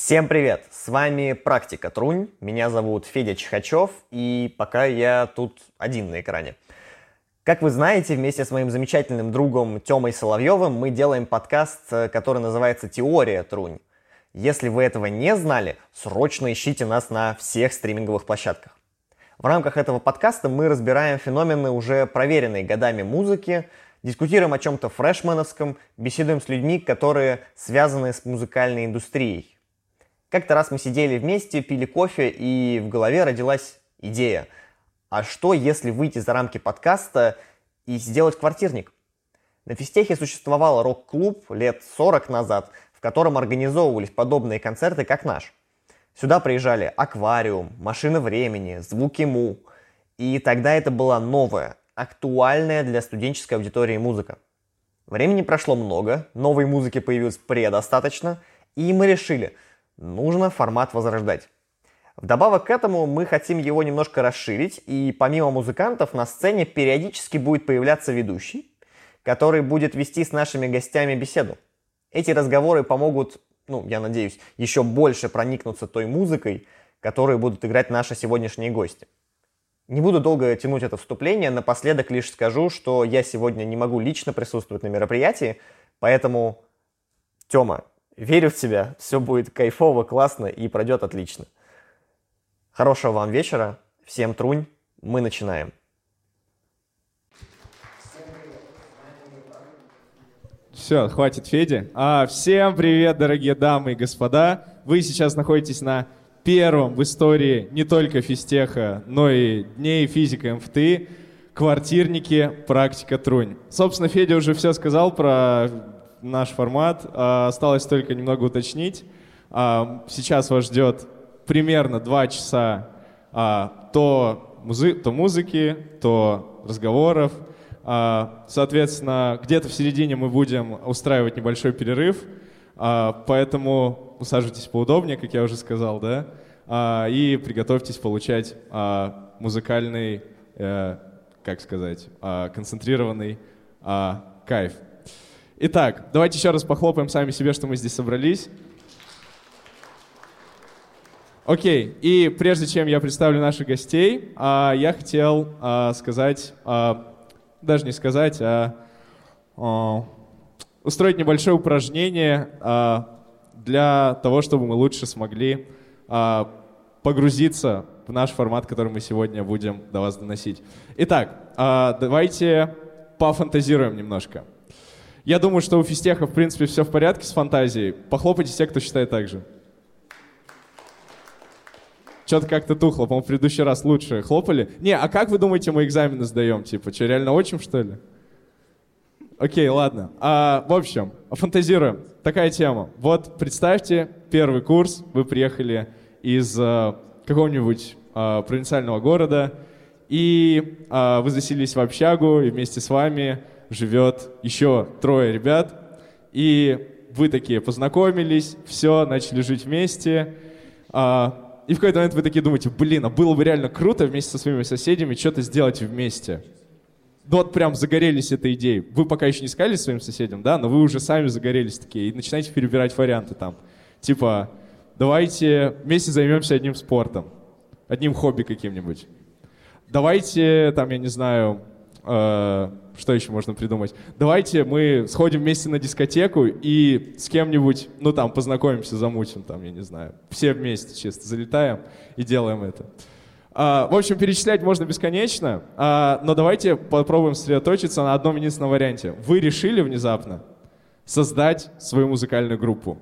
Всем привет! С вами Практика Трунь. Меня зовут Федя Чехачев, и пока я тут один на экране. Как вы знаете, вместе с моим замечательным другом Тёмой Соловьевым мы делаем подкаст, э, который называется «Теория Трунь». Если вы этого не знали, срочно ищите нас на всех стриминговых площадках. В рамках этого подкаста мы разбираем феномены уже проверенной годами музыки, дискутируем о чем-то фрешменовском, беседуем с людьми, которые связаны с музыкальной индустрией. Как-то раз мы сидели вместе, пили кофе, и в голове родилась идея. А что, если выйти за рамки подкаста и сделать квартирник? На физтехе существовал рок-клуб лет 40 назад, в котором организовывались подобные концерты, как наш. Сюда приезжали «Аквариум», «Машина времени», «Звуки Му». И тогда это была новая, актуальная для студенческой аудитории музыка. Времени прошло много, новой музыки появилось предостаточно, и мы решили, нужно формат возрождать. Вдобавок к этому мы хотим его немножко расширить, и помимо музыкантов на сцене периодически будет появляться ведущий, который будет вести с нашими гостями беседу. Эти разговоры помогут ну, я надеюсь, еще больше проникнуться той музыкой, которую будут играть наши сегодняшние гости. Не буду долго тянуть это вступление, напоследок лишь скажу, что я сегодня не могу лично присутствовать на мероприятии, поэтому, Тёма, верю в тебя, все будет кайфово, классно и пройдет отлично. Хорошего вам вечера, всем трунь, мы начинаем. Все, хватит Феди. А, всем привет, дорогие дамы и господа. Вы сейчас находитесь на первом в истории не только физтеха, но и дней физика МФТИ квартирники «Практика Трунь». Собственно, Федя уже все сказал про наш формат. А, осталось только немного уточнить. А, сейчас вас ждет примерно два часа а, то, музы то музыки, то разговоров, соответственно, где-то в середине мы будем устраивать небольшой перерыв, поэтому усаживайтесь поудобнее, как я уже сказал, да, и приготовьтесь получать музыкальный, э, как сказать, концентрированный кайф. Итак, давайте еще раз похлопаем сами себе, что мы здесь собрались. Окей, и прежде чем я представлю наших гостей, я хотел сказать даже не сказать, а, а устроить небольшое упражнение а, для того, чтобы мы лучше смогли а, погрузиться в наш формат, который мы сегодня будем до вас доносить. Итак, а, давайте пофантазируем немножко. Я думаю, что у физтеха, в принципе, все в порядке с фантазией. Похлопайте все, кто считает так же. Что-то как-то тухло, по-моему, в предыдущий раз лучше хлопали. Не, а как вы думаете, мы экзамены сдаем? Типа, что, реально очень, что ли? Окей, ладно. А, в общем, фантазируем. Такая тема. Вот представьте, первый курс, вы приехали из а, какого-нибудь а, провинциального города, и а, вы заселились в общагу, и вместе с вами живет еще трое ребят, и вы такие познакомились, все, начали жить вместе, а, и в какой-то момент вы такие думаете, блин, а было бы реально круто вместе со своими соседями что-то сделать вместе. Ну вот прям загорелись этой идеей. Вы пока еще не сказали своим соседям, да, но вы уже сами загорелись такие и начинаете перебирать варианты там. Типа, давайте вместе займемся одним спортом, одним хобби каким-нибудь. Давайте, там, я не знаю, э, что еще можно придумать? Давайте мы сходим вместе на дискотеку и с кем-нибудь, ну там, познакомимся, замутим, там, я не знаю. Все вместе, чисто, залетаем и делаем это. А, в общем, перечислять можно бесконечно, а, но давайте попробуем сосредоточиться на одном единственном варианте. Вы решили внезапно создать свою музыкальную группу.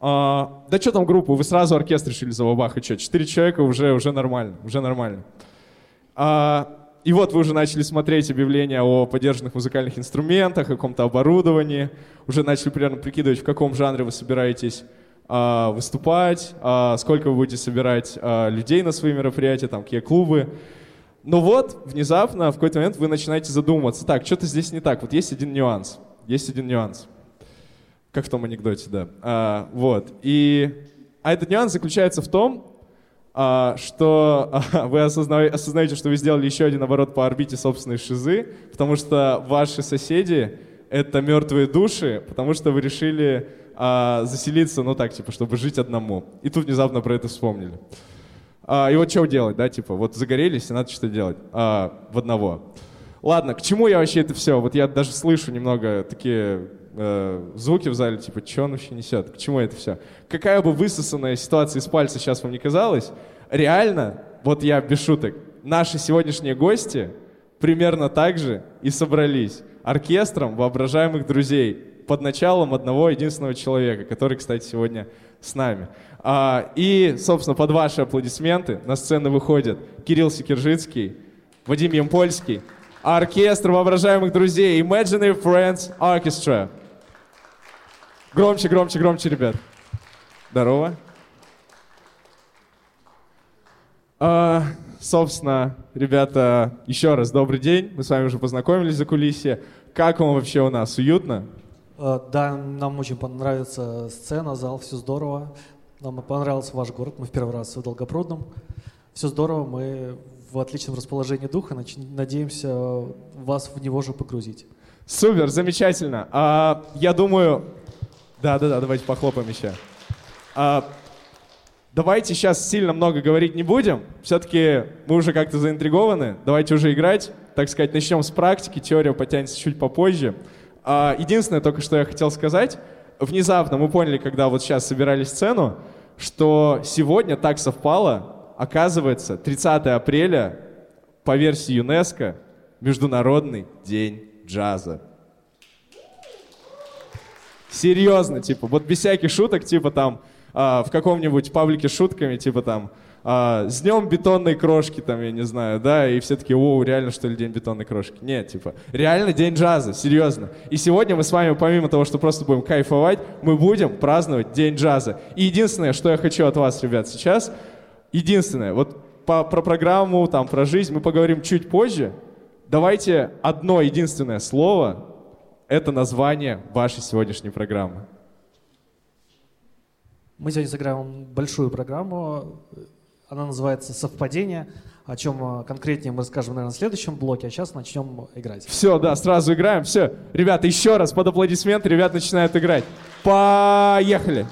А, да что там группу, вы сразу оркестр решили забабахать, что, четыре человека уже, уже нормально, уже нормально. А, и вот вы уже начали смотреть объявления о поддержанных музыкальных инструментах, о каком-то оборудовании, уже начали примерно прикидывать, в каком жанре вы собираетесь а, выступать, а, сколько вы будете собирать а, людей на свои мероприятия, там, какие клубы. Но вот, внезапно, в какой-то момент вы начинаете задумываться, так, что-то здесь не так, вот есть один нюанс, есть один нюанс. Как в том анекдоте, да. А, вот, и... А этот нюанс заключается в том, что а, вы осознаете, что вы сделали еще один оборот по орбите собственной шизы, потому что ваши соседи это мертвые души, потому что вы решили а, заселиться, ну так, типа, чтобы жить одному. И тут внезапно про это вспомнили. А, и вот что делать, да, типа, вот загорелись, и надо что делать а, в одного. Ладно, к чему я вообще это все? Вот я даже слышу немного такие э, звуки в зале, типа, что он вообще несет? К чему это все? Какая бы высосанная ситуация из пальца сейчас вам не казалась, реально, вот я без шуток, наши сегодняшние гости примерно так же и собрались оркестром воображаемых друзей под началом одного единственного человека, который, кстати, сегодня с нами. А, и, собственно, под ваши аплодисменты на сцену выходят Кирилл Секержицкий, Вадим Ямпольский, оркестр воображаемых друзей Imaginary Friends Orchestra. Громче, громче, громче, ребят. Здорово. А, собственно, ребята, еще раз добрый день. Мы с вами уже познакомились за кулисье. Как вам вообще у нас? Уютно? А, да, нам очень понравится сцена, зал, все здорово. Нам понравился ваш город, мы в первый раз в Долгопрудном. Все здорово, мы в отличном расположении духа. Надеемся вас в него же погрузить. Супер, замечательно. А, я думаю... Да-да-да, давайте похлопаем еще. А, давайте сейчас сильно много говорить не будем. Все-таки мы уже как-то заинтригованы. Давайте уже играть. Так сказать, начнем с практики. Теория потянется чуть попозже. А, единственное только, что я хотел сказать. Внезапно мы поняли, когда вот сейчас собирали сцену, что сегодня так совпало, оказывается, 30 апреля по версии ЮНЕСКО Международный день джаза. Серьезно, типа, вот без всяких шуток, типа там э, в каком-нибудь паблике шутками, типа там э, с днем бетонной крошки, там, я не знаю, да, и все таки о, реально, что ли, день бетонной крошки? Нет, типа, реально день джаза, серьезно. И сегодня мы с вами, помимо того, что просто будем кайфовать, мы будем праздновать день джаза. И единственное, что я хочу от вас, ребят, сейчас — единственное, вот по, про программу, там, про жизнь мы поговорим чуть позже. Давайте одно единственное слово — это название вашей сегодняшней программы. Мы сегодня сыграем большую программу. Она называется «Совпадение», о чем конкретнее мы расскажем, наверное, в следующем блоке, а сейчас начнем играть. Все, да, сразу играем. Все, ребята, еще раз под аплодисменты, ребят начинают играть. Поехали!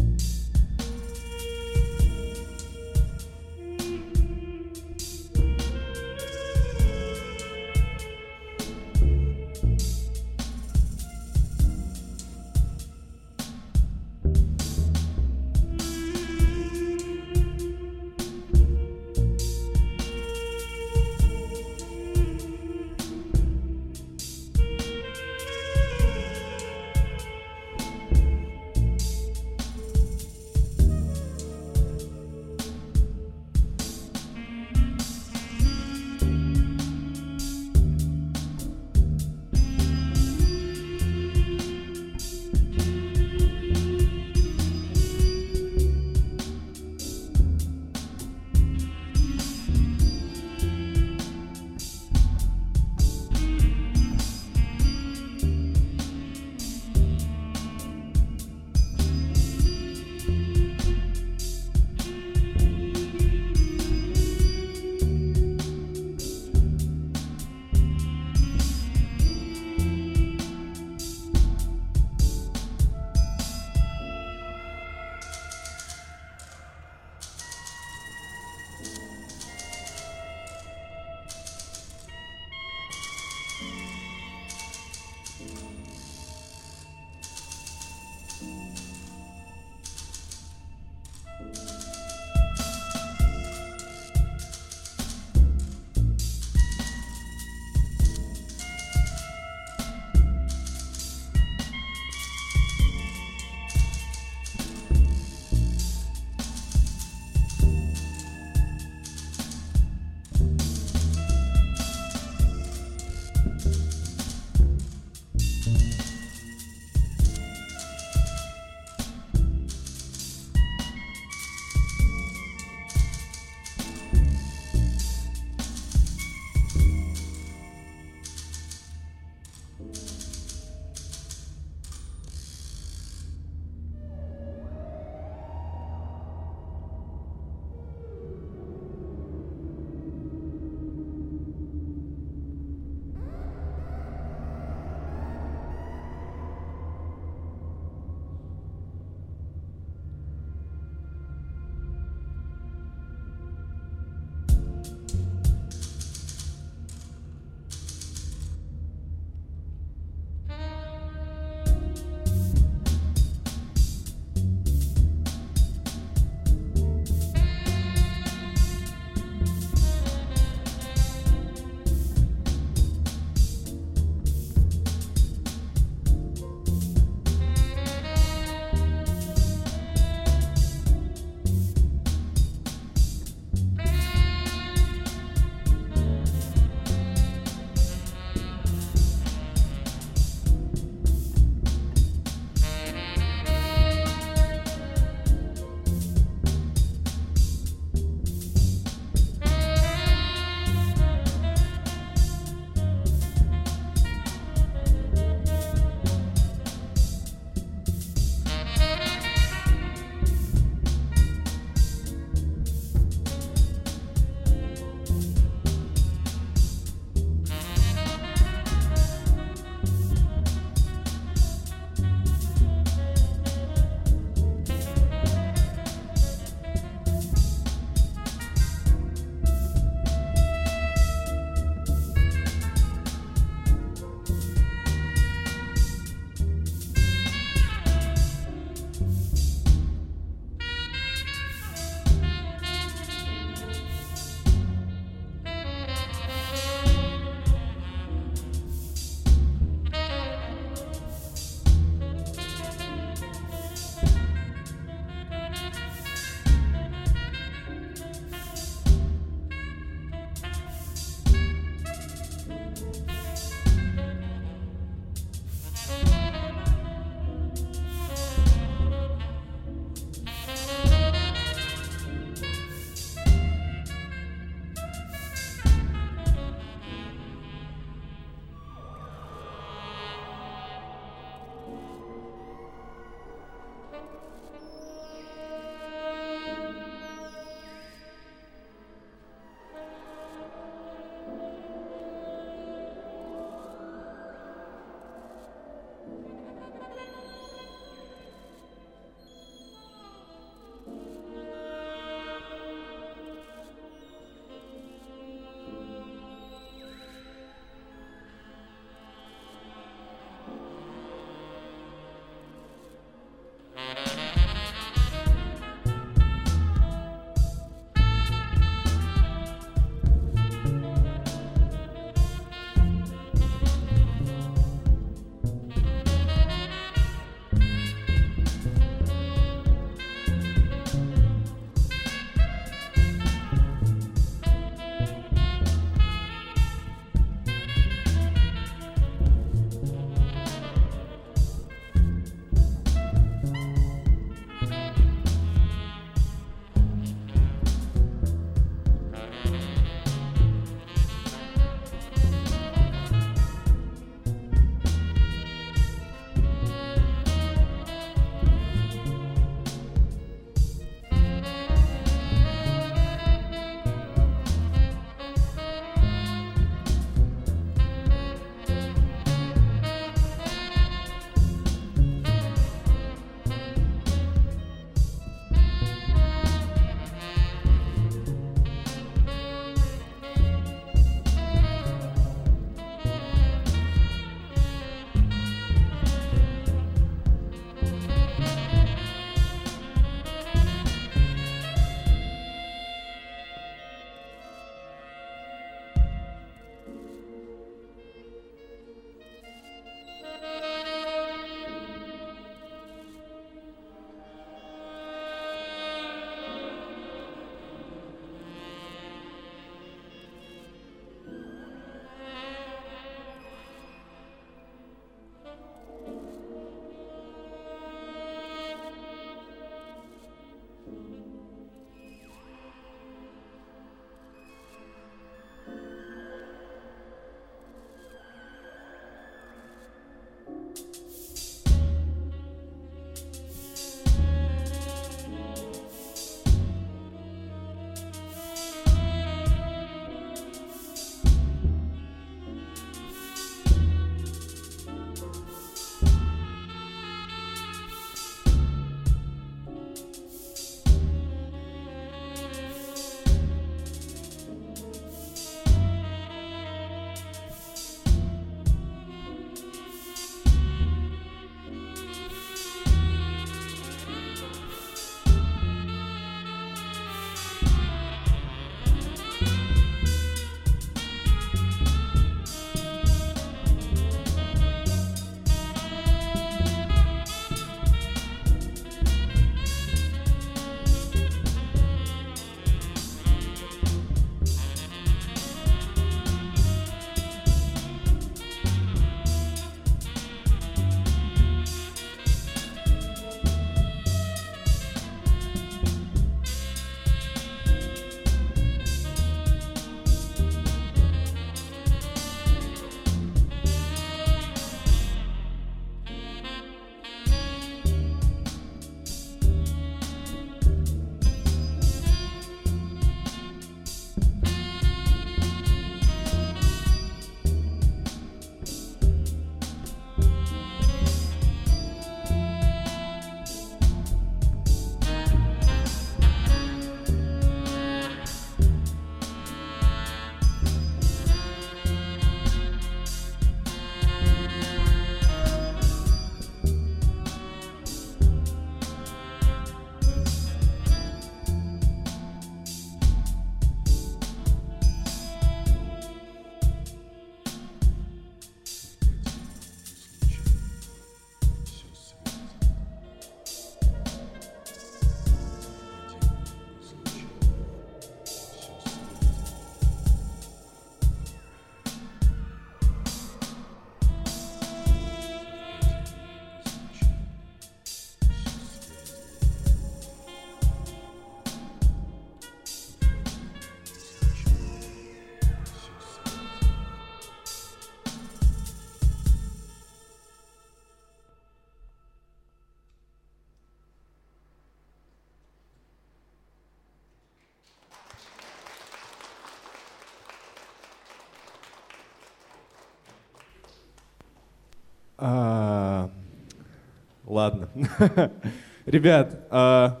Ребят, а,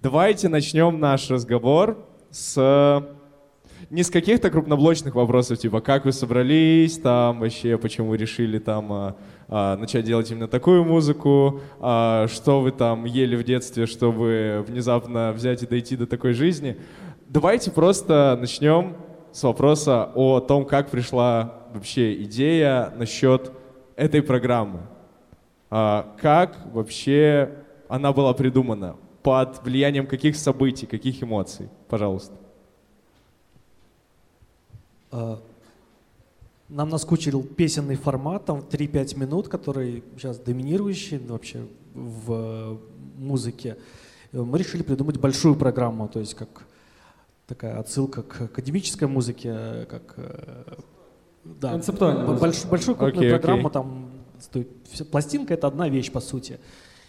давайте начнем наш разговор с не с каких-то крупноблочных вопросов, типа как вы собрались, там вообще почему решили там а, а, начать делать именно такую музыку, а, что вы там ели в детстве, чтобы внезапно взять и дойти до такой жизни. Давайте просто начнем с вопроса о том, как пришла вообще идея насчет этой программы. А, как вообще она была придумана? Под влиянием каких событий, каких эмоций? Пожалуйста. А, нам наскучил песенный формат, там 3-5 минут, который сейчас доминирующий вообще в музыке. Мы решили придумать большую программу, то есть как такая отсылка к академической музыке, как э, да. Больш, большую крупную okay, программу, okay. там пластинка это одна вещь по сути.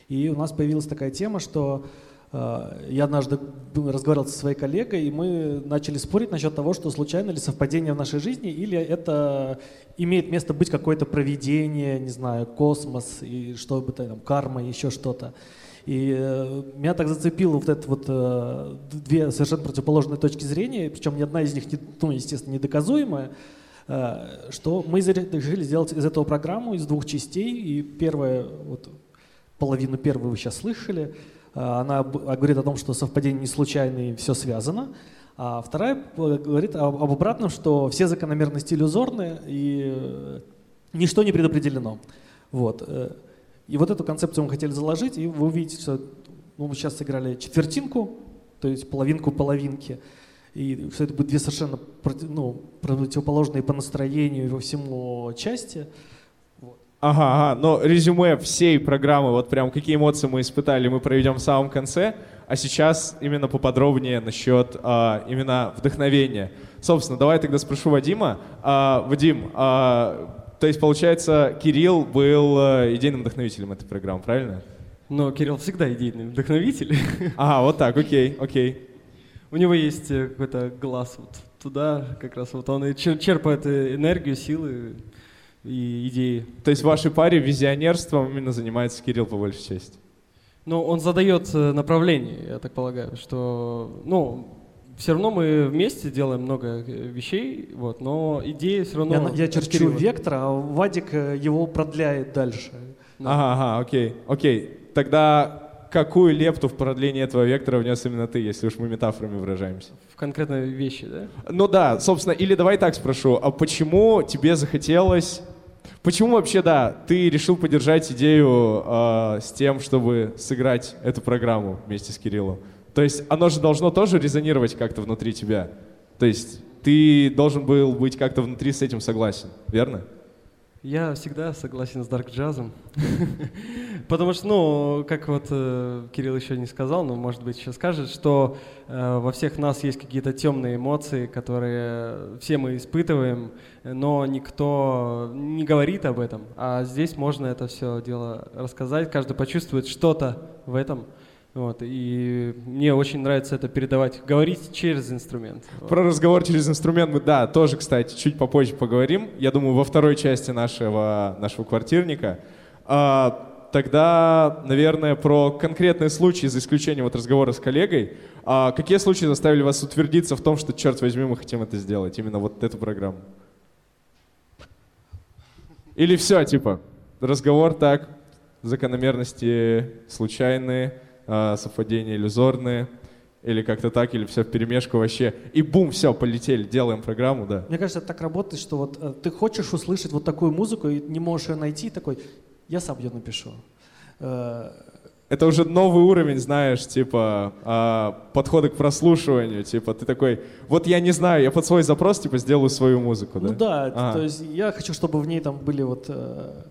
И у нас появилась такая тема, что э, я однажды разговаривал со своей коллегой, и мы начали спорить насчет того, что случайно ли совпадение в нашей жизни, или это имеет место быть какое-то проведение, не знаю, космос, и что бы то там, карма, еще что-то. И э, меня так зацепило вот это вот э, две совершенно противоположные точки зрения, причем ни одна из них, не, ну, естественно, недоказуемая, что мы решили сделать из этого программу из двух частей. И первая, вот половину первой вы сейчас слышали, э, она говорит о том, что совпадение не случайное и все связано. А вторая говорит об, об обратном, что все закономерности иллюзорны и э, ничто не предопределено. Вот. Э, и вот эту концепцию мы хотели заложить, и вы увидите, что ну, мы сейчас сыграли четвертинку, то есть половинку половинки, и что это будет две совершенно ну, противоположные по настроению и во всему части. Ага, ага, но резюме всей программы, вот прям какие эмоции мы испытали, мы проведем в самом конце, а сейчас именно поподробнее насчет а, именно вдохновения. Собственно, давай тогда спрошу Вадима. А, Вадим, а, то есть, получается, Кирилл был э, идейным вдохновителем этой программы, правильно? Но Кирилл всегда идейный вдохновитель. Ага, вот так, окей, окей. У него есть э, какой-то глаз вот туда, как раз вот он и черпает э, энергию, силы и идеи. То есть в вашей паре визионерством именно занимается Кирилл по большей части? Ну, он задает направление, я так полагаю, что, ну, все равно мы вместе делаем много э, вещей, вот, но идея все равно... Я, я черчу вектор, а Вадик э, его продляет дальше. Да. Ага, ага, окей, окей. Тогда какую лепту в продление этого вектора внес именно ты, если уж мы метафорами выражаемся? В конкретные вещи, да? Ну да, собственно, или давай так спрошу, а почему тебе захотелось Почему вообще, да, ты решил поддержать идею э, с тем, чтобы сыграть эту программу вместе с Кириллом? То есть оно же должно тоже резонировать как-то внутри тебя. То есть ты должен был быть как-то внутри с этим согласен, верно? Я всегда согласен с дарк джазом, потому что, ну, как вот э, Кирилл еще не сказал, но, может быть, еще скажет, что э, во всех нас есть какие-то темные эмоции, которые все мы испытываем, но никто не говорит об этом. А здесь можно это все дело рассказать, каждый почувствует что-то в этом. Вот, и мне очень нравится это передавать, говорить через инструмент. Про разговор через инструмент мы, да, тоже, кстати, чуть попозже поговорим. Я думаю, во второй части нашего, нашего квартирника. А, тогда, наверное, про конкретные случаи, за исключением вот разговора с коллегой. А какие случаи заставили вас утвердиться в том, что, черт возьми, мы хотим это сделать, именно вот эту программу? Или все, типа, разговор так, закономерности случайные, э, совпадения иллюзорные, или как-то так, или все в перемешку вообще. И бум, все, полетели, делаем программу, да. Мне кажется, это так работает, что вот э, ты хочешь услышать вот такую музыку и не можешь ее найти, такой, я сам ее напишу. Э, это уже новый уровень, знаешь, типа э, подхода к прослушиванию, типа ты такой, вот я не знаю, я под свой запрос типа сделаю свою музыку, да? Ну да, ага. то есть я хочу, чтобы в ней там были вот э,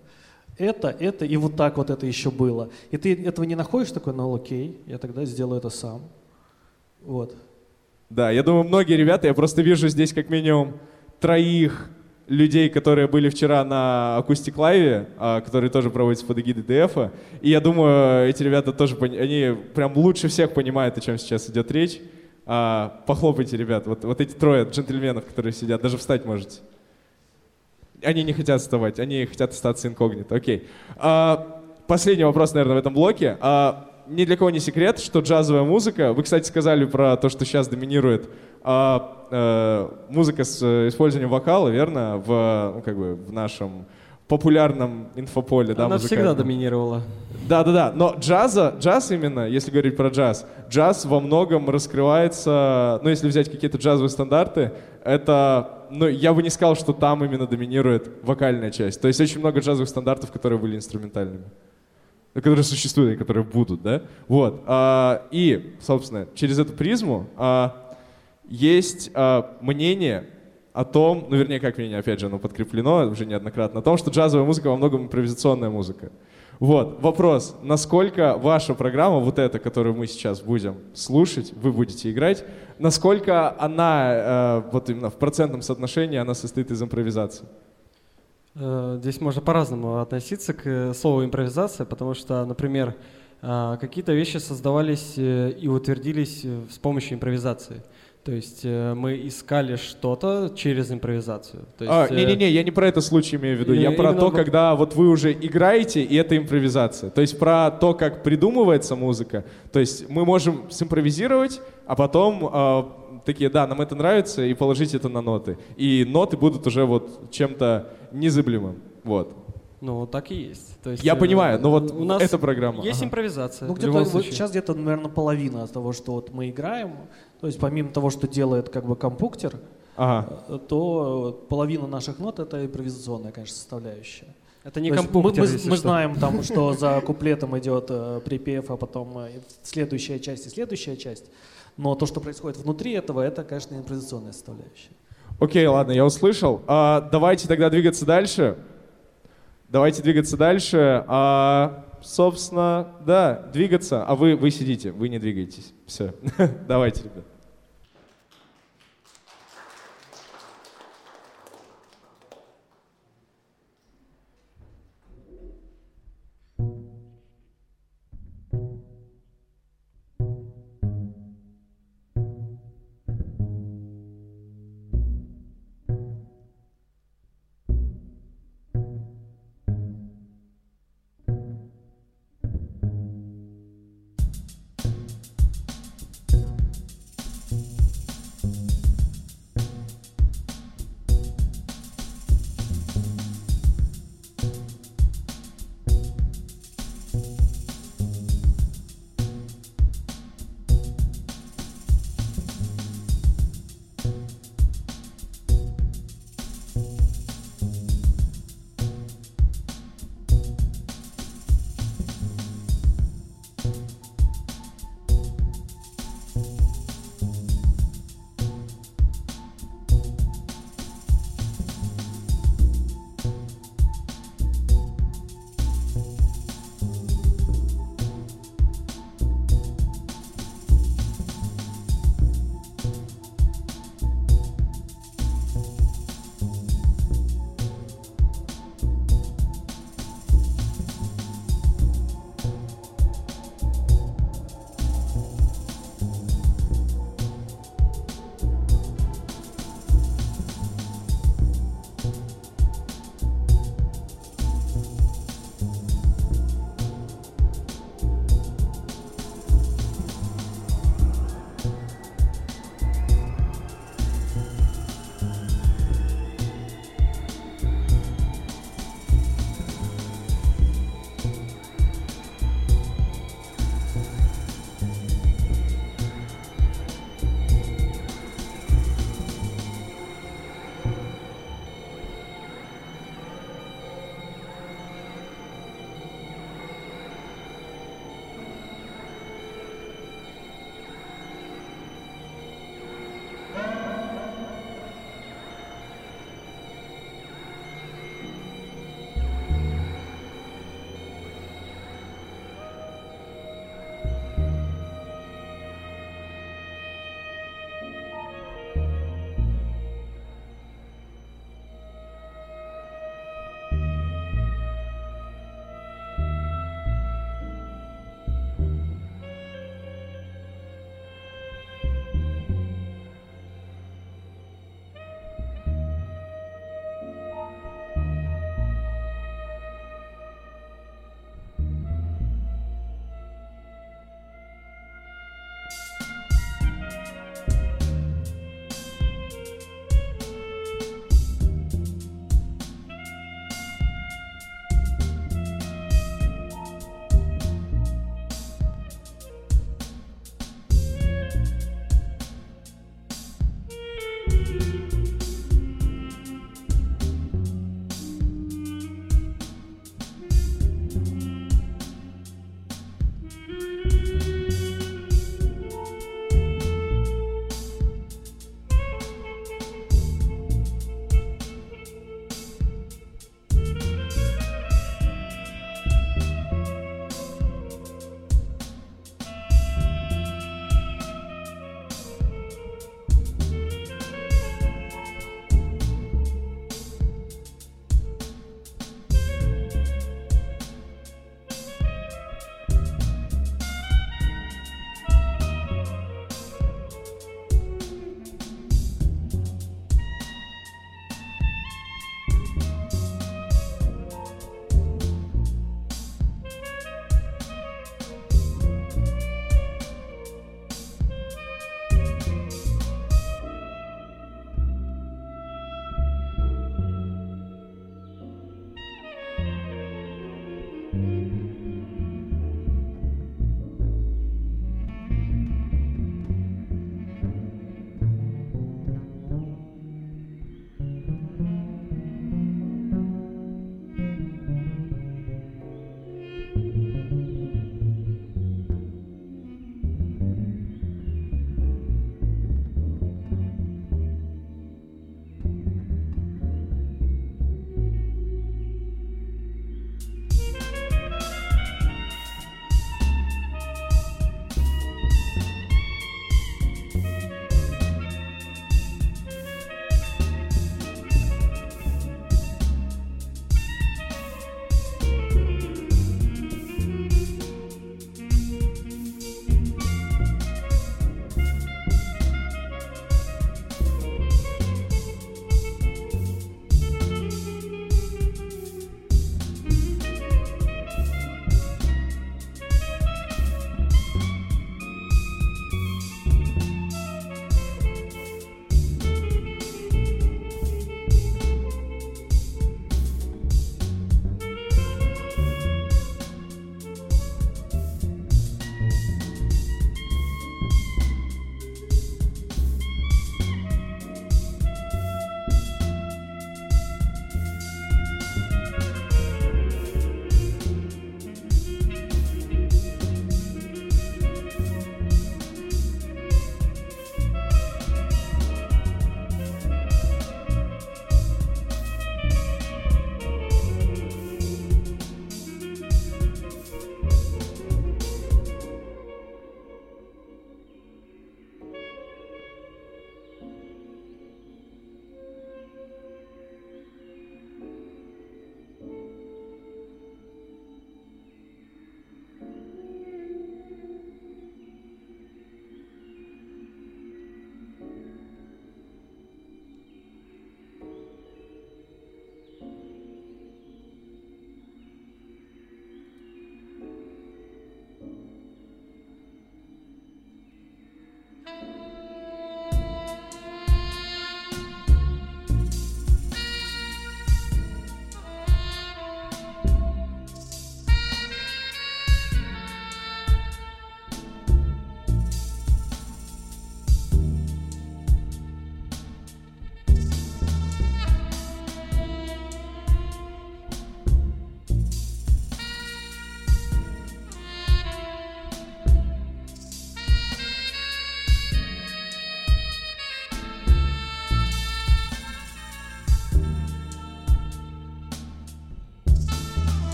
это, это и вот так вот это еще было. И ты этого не находишь, такой, ну окей, я тогда сделаю это сам. Вот. Да, я думаю, многие ребята, я просто вижу здесь как минимум троих людей, которые были вчера на Акустик Лайве, а, которые тоже проводятся под эгидой ДФ. И я думаю, эти ребята тоже, они прям лучше всех понимают, о чем сейчас идет речь. А, похлопайте, ребят, вот, вот эти трое джентльменов, которые сидят, даже встать можете. Они не хотят вставать, они хотят остаться инкогнито. Окей. А, последний вопрос, наверное, в этом блоке. А, ни для кого не секрет, что джазовая музыка, вы, кстати, сказали про то, что сейчас доминирует а, а, музыка с использованием вокала, верно, в, ну, как бы, в нашем популярном инфополе, да, Она всегда доминировала. Да-да-да, но джаза, джаз именно, если говорить про джаз, джаз во многом раскрывается, ну, если взять какие-то джазовые стандарты, это, ну, я бы не сказал, что там именно доминирует вокальная часть. То есть очень много джазовых стандартов, которые были инструментальными которые существуют и которые будут, да? Вот. А, и, собственно, через эту призму а, есть а, мнение о том, ну, вернее, как мнение, опять же, оно подкреплено уже неоднократно, о том, что джазовая музыка во многом импровизационная музыка. Вот, вопрос, насколько ваша программа, вот эта, которую мы сейчас будем слушать, вы будете играть, насколько она, э, вот именно в процентном соотношении, она состоит из импровизации? Э, здесь можно по-разному относиться к э, слову импровизация, потому что, например, какие-то вещи создавались и утвердились с помощью импровизации. То есть э, мы искали что-то через импровизацию. а, не-не-не, я не про это случай имею в виду. Я про то, когда вот вы уже играете, и это импровизация. То есть про то, как придумывается музыка. То есть мы можем симпровизировать, а потом э, такие, да, нам это нравится, и положить это на ноты. И ноты будут уже вот чем-то незыблемым. Вот. Ну, так и есть. То есть я э, понимаю, но вот у нас эта программа. Есть ага. импровизация. Ну, где-то вот сейчас где-то, наверное, половина от того, что вот мы играем. То есть помимо того, что делает как бы компуктер, ага. Э, то половина наших нот это импровизационная, конечно, составляющая. Это не компуктер. Мы, мы, мы знаем там, что за куплетом идет э, припев, а потом э, следующая часть и следующая часть. Но то, что происходит внутри этого, это, конечно, импровизационная составляющая. Окей, ладно, я услышал. А, давайте тогда двигаться дальше. Давайте двигаться дальше. А, собственно, да, двигаться. А вы, вы сидите, вы не двигаетесь. Все. Давайте, ребят.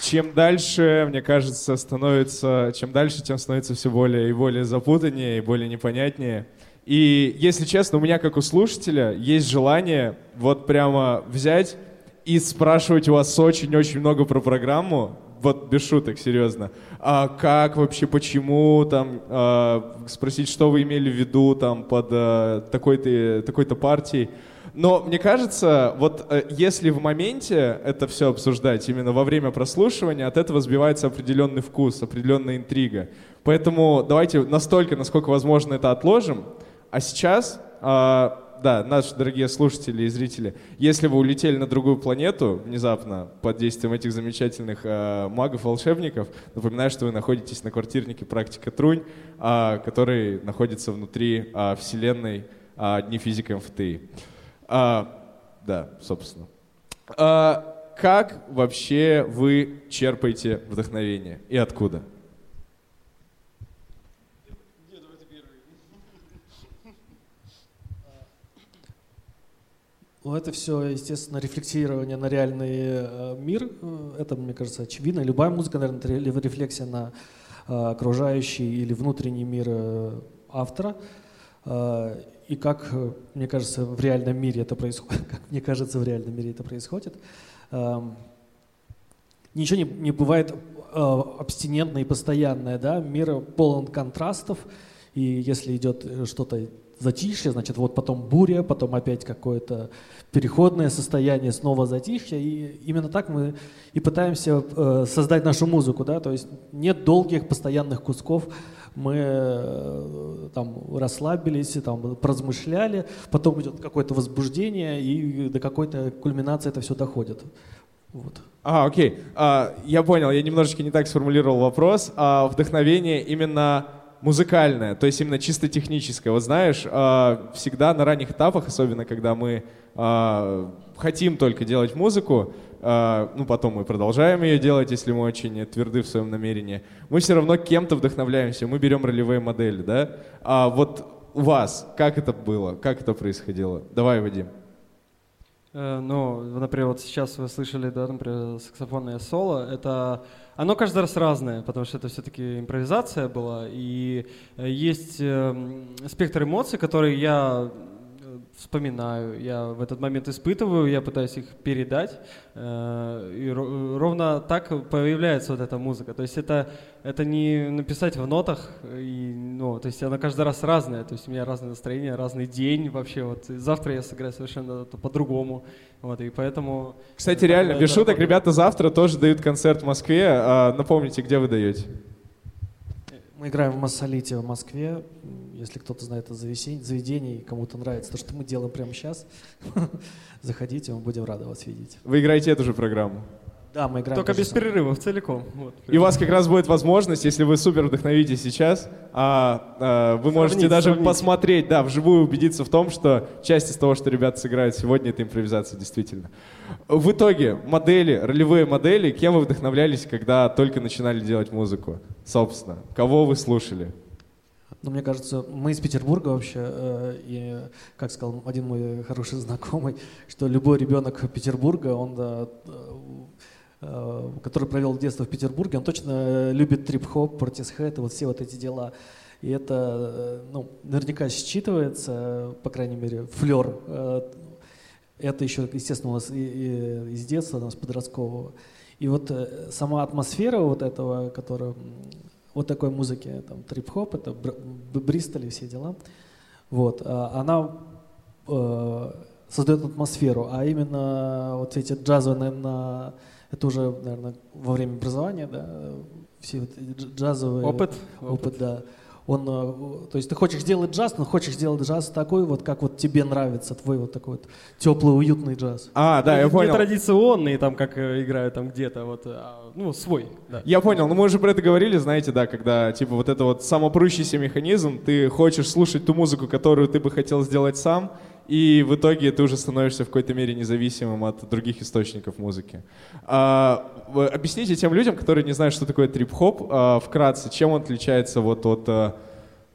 Чем дальше, мне кажется, становится, чем дальше, тем становится все более и более запутаннее, и более непонятнее. И, если честно, у меня, как у слушателя, есть желание вот прямо взять и спрашивать у вас очень-очень много про программу, вот без шуток, серьезно. А как вообще, почему, там, а, спросить, что вы имели в виду там под а, такой-то такой партией. Но мне кажется, вот э, если в моменте это все обсуждать, именно во время прослушивания, от этого сбивается определенный вкус, определенная интрига. Поэтому давайте настолько, насколько возможно, это отложим. А сейчас а, да, наши дорогие слушатели и зрители, если вы улетели на другую планету внезапно под действием этих замечательных э, магов-волшебников, напоминаю, что вы находитесь на квартирнике «Практика Трунь», э, который находится внутри э, вселенной э, Дни физика МФТИ. Э, да, собственно. Э, как вообще вы черпаете вдохновение и откуда? Ну, это все, естественно, рефлексирование на реальный э, мир. Э, это, мне кажется, очевидно. Любая музыка, наверное, рефлексия на э, окружающий или внутренний мир автора. И как, э, мне кажется, в реальном мире это происходит. Как мне кажется, в реальном мире это происходит. Ничего не, не бывает э, абстинентное и постоянное. Да? Мир полон контрастов. И если идет э, что-то затишье, значит, вот потом буря, потом опять какое-то переходное состояние, снова затишье. И именно так мы и пытаемся создать нашу музыку, да, то есть нет долгих постоянных кусков, мы э, там расслабились, там поразмышляли, потом идет какое-то возбуждение, и до какой-то кульминации это все доходит. Вот. А, окей. А, я понял, я немножечко не так сформулировал вопрос. А, вдохновение именно музыкальное, то есть именно чисто техническое. Вот знаешь, а, всегда на ранних этапах, особенно когда мы а, хотим только делать музыку, ну потом мы продолжаем ее делать, если мы очень тверды в своем намерении, мы все равно кем-то вдохновляемся, мы берем ролевые модели, да? А вот у вас как это было, как это происходило? Давай, Вадим. Э, ну, например, вот сейчас вы слышали, да, например, саксофонное соло. Это оно каждый раз разное, потому что это все-таки импровизация была, и э, есть эм, спектр эмоций, которые я вспоминаю, я в этот момент испытываю, я пытаюсь их передать, э, и ровно так появляется вот эта музыка. То есть это, это не написать в нотах, и, ну, то есть она каждый раз разная, то есть у меня разное настроение, разный день вообще, вот завтра я сыграю совершенно по-другому, вот, и поэтому... Кстати, реально, без шуток, ребята завтра тоже дают концерт в Москве, а, напомните, где вы даете? Мы играем в Массолите в Москве. Если кто-то знает это заведение и кому-то нравится то, что мы делаем прямо сейчас, заходите, мы будем рады вас видеть. Вы играете эту же программу? Да, мы играем. Только без самое. перерывов, целиком. Вот. И у вас как раз будет возможность, если вы супер вдохновите сейчас, а, а, вы сравнить, можете даже сравнить. посмотреть, да, вживую убедиться в том, что часть из того, что ребята сыграют сегодня, это импровизация действительно. В итоге модели, ролевые модели, кем вы вдохновлялись, когда только начинали делать музыку? Собственно, кого вы слушали? Ну, мне кажется, мы из Петербурга вообще, э, и, как сказал один мой хороший знакомый, что любой ребенок Петербурга, он да, Э, который провел детство в Петербурге, он точно любит трип-хоп, портисхэт и вот все вот эти дела. И это э, ну, наверняка считывается, по крайней мере, флер. Э, это еще, естественно, у нас из детства, у нас подросткового. И вот сама атмосфера вот этого, которая, вот такой музыки, там, трип-хоп, это Бристоль и все дела, вот, она создает атмосферу, а именно вот эти джазовые, наверное, это уже, наверное, во время образования, да, все вот джазовые... Опыт. Опыт, опыт да. Он, э, то есть ты хочешь сделать джаз, но хочешь сделать джаз такой, вот как вот тебе нравится, твой вот такой вот теплый, уютный джаз. А, да, я не понял. Не традиционный, там, как э, играют там где-то, вот, а, ну, свой. Да. Я понял, ну мы уже про это говорили, знаете, да, когда, типа, вот это вот самопрущийся механизм, ты хочешь слушать ту музыку, которую ты бы хотел сделать сам, и в итоге ты уже становишься в какой-то мере независимым от других источников музыки. А, объясните тем людям, которые не знают, что такое трип-хоп, а, вкратце, чем он отличается вот от а,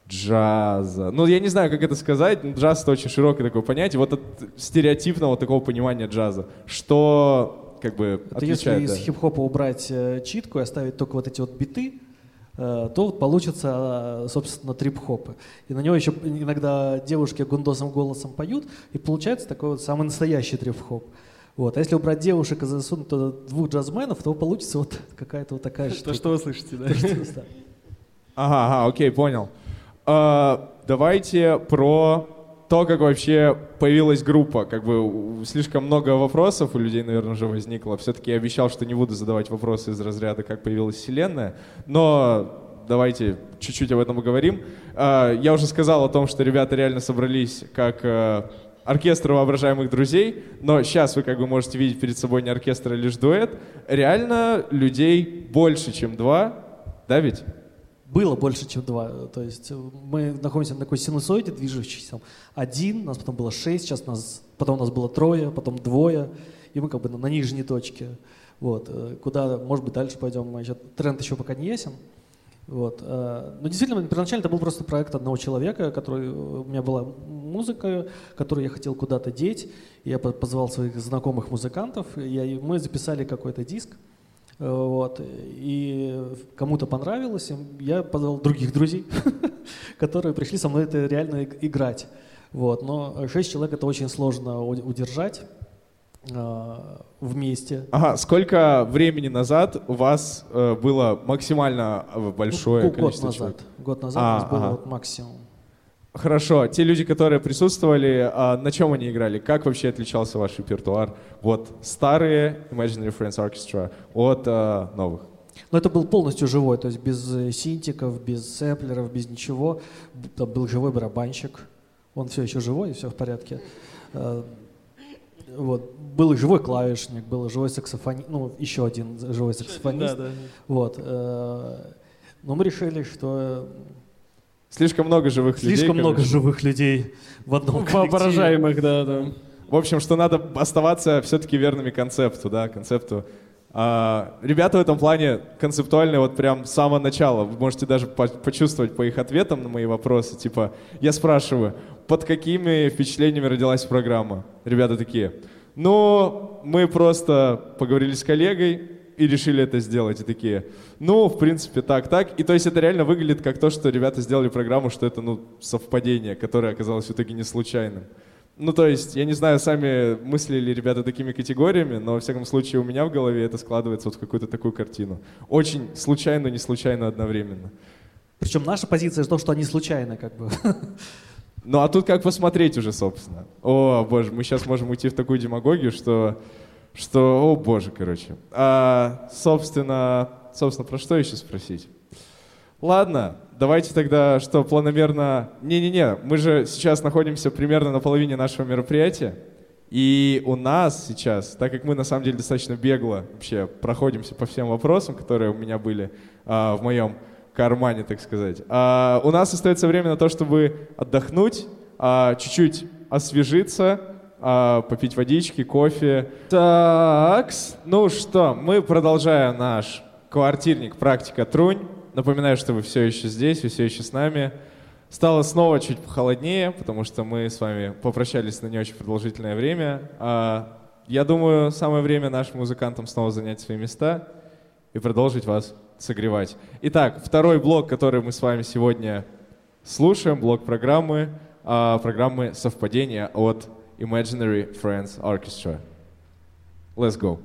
джаза. Ну, я не знаю, как это сказать. Джаз — это очень широкое такое понятие. Вот от стереотипного такого понимания джаза. Что, как бы Это отличает. если да. из хип-хопа убрать э, читку и оставить только вот эти вот биты, то вот получится, э, собственно, трип-хопы. И на него еще иногда девушки гундосом голосом поют, и получается такой вот самый настоящий трип-хоп. Вот. А если убрать девушек и засунуть туда двух джазменов, то получится вот какая-то вот такая То, штука. что вы слышите, да? То. Ага, ага, окей, понял. А, давайте про то, как вообще появилась группа. Как бы слишком много вопросов у людей, наверное, уже возникло. Все-таки я обещал, что не буду задавать вопросы из разряда, как появилась Вселенная. Но давайте чуть-чуть об этом поговорим. А, я уже сказал о том, что ребята реально собрались как э, оркестр воображаемых друзей, но сейчас вы как бы можете видеть перед собой не оркестр, а лишь дуэт. Реально людей больше, чем два, да ведь? Было больше, чем два. То есть э, мы находимся на такой синусоиде, движущейся. Один, нас потом было шесть, сейчас нас, потом у нас было трое, потом двое, и мы как бы на, на нижней точке. Вот. э, Куда, может быть, дальше пойдем, мы еще, тренд еще пока не ясен. Вот. э, Но действительно, первоначально это был просто проект одного человека, который, у меня была музыка, которую я хотел куда-то деть. Я по- позвал своих знакомых музыкантов, и мы записали какой-то диск. Э, Вот. И кому-то понравилось, я позвал других друзей, которые пришли со мной это реально иг- играть. Вот. Но шесть человек это очень сложно удержать э, вместе. Ага, сколько времени назад у вас э, было максимально э, большое Ну, год количество назад. человек? Год назад А, у нас было ага. вот максимум. Хорошо, те люди, которые присутствовали, а, на чем они играли? Как вообще отличался ваш репертуар? Вот старые Imaginary Friends Orchestra от а, новых? Но это был полностью живой, то есть без э, синтиков, без сэмплеров, без ничего. Там был живой барабанщик, он все еще живой, все в порядке. Э, Вот. Был и живой клавишник, был и живой саксофонист, ну, еще один живой саксофонист. Да, да. Вот. э, Но мы решили, что Слишком много живых людей. слишком много короче. живых людей в одном коллективе. Воображаемых, да, да. В общем, что надо оставаться все-таки верными концепту, да, концепту. А, ребята в этом плане концептуальные вот прям с самого начала. Вы можете даже по- почувствовать по их ответам на мои вопросы. Типа, я спрашиваю, под какими впечатлениями родилась программа? Ребята такие, ну, мы просто поговорили с коллегой и решили это сделать. И такие, ну, в принципе, так, так. И то есть это реально выглядит как то, что ребята сделали программу, что это, ну, совпадение, которое оказалось в итоге не случайным. Ну, то есть, я не знаю, сами мыслили ребята такими категориями, но, во всяком случае, у меня в голове это складывается вот в какую-то такую картину. Очень случайно, не случайно одновременно. Причем наша позиция в том, что они случайно как бы. Ну, а тут как посмотреть уже, собственно. О, боже, мы сейчас можем уйти в такую демагогию, что, что о, боже, короче. А, собственно, собственно, про что еще спросить? Ладно, давайте тогда, что планомерно... Не-не-не, мы же сейчас находимся примерно на половине нашего мероприятия. И у нас сейчас, так как мы на самом деле достаточно бегло вообще проходимся по всем вопросам, которые у меня были а, в моем кармане, так сказать, а, у нас остается время на то, чтобы отдохнуть, а, чуть-чуть освежиться, а, попить водички, кофе. Так, ну что, мы продолжаем наш квартирник «Практика Трунь». Напоминаю, что вы все еще здесь, вы все еще с нами. Стало снова чуть похолоднее, потому что мы с вами попрощались на не очень продолжительное время. А, я думаю, самое время нашим музыкантам снова занять свои места и продолжить вас согревать. Итак, второй блок, который мы с вами сегодня слушаем, блок программы, а, программы «Совпадение» от Imaginary Friends Orchestra. Let's go.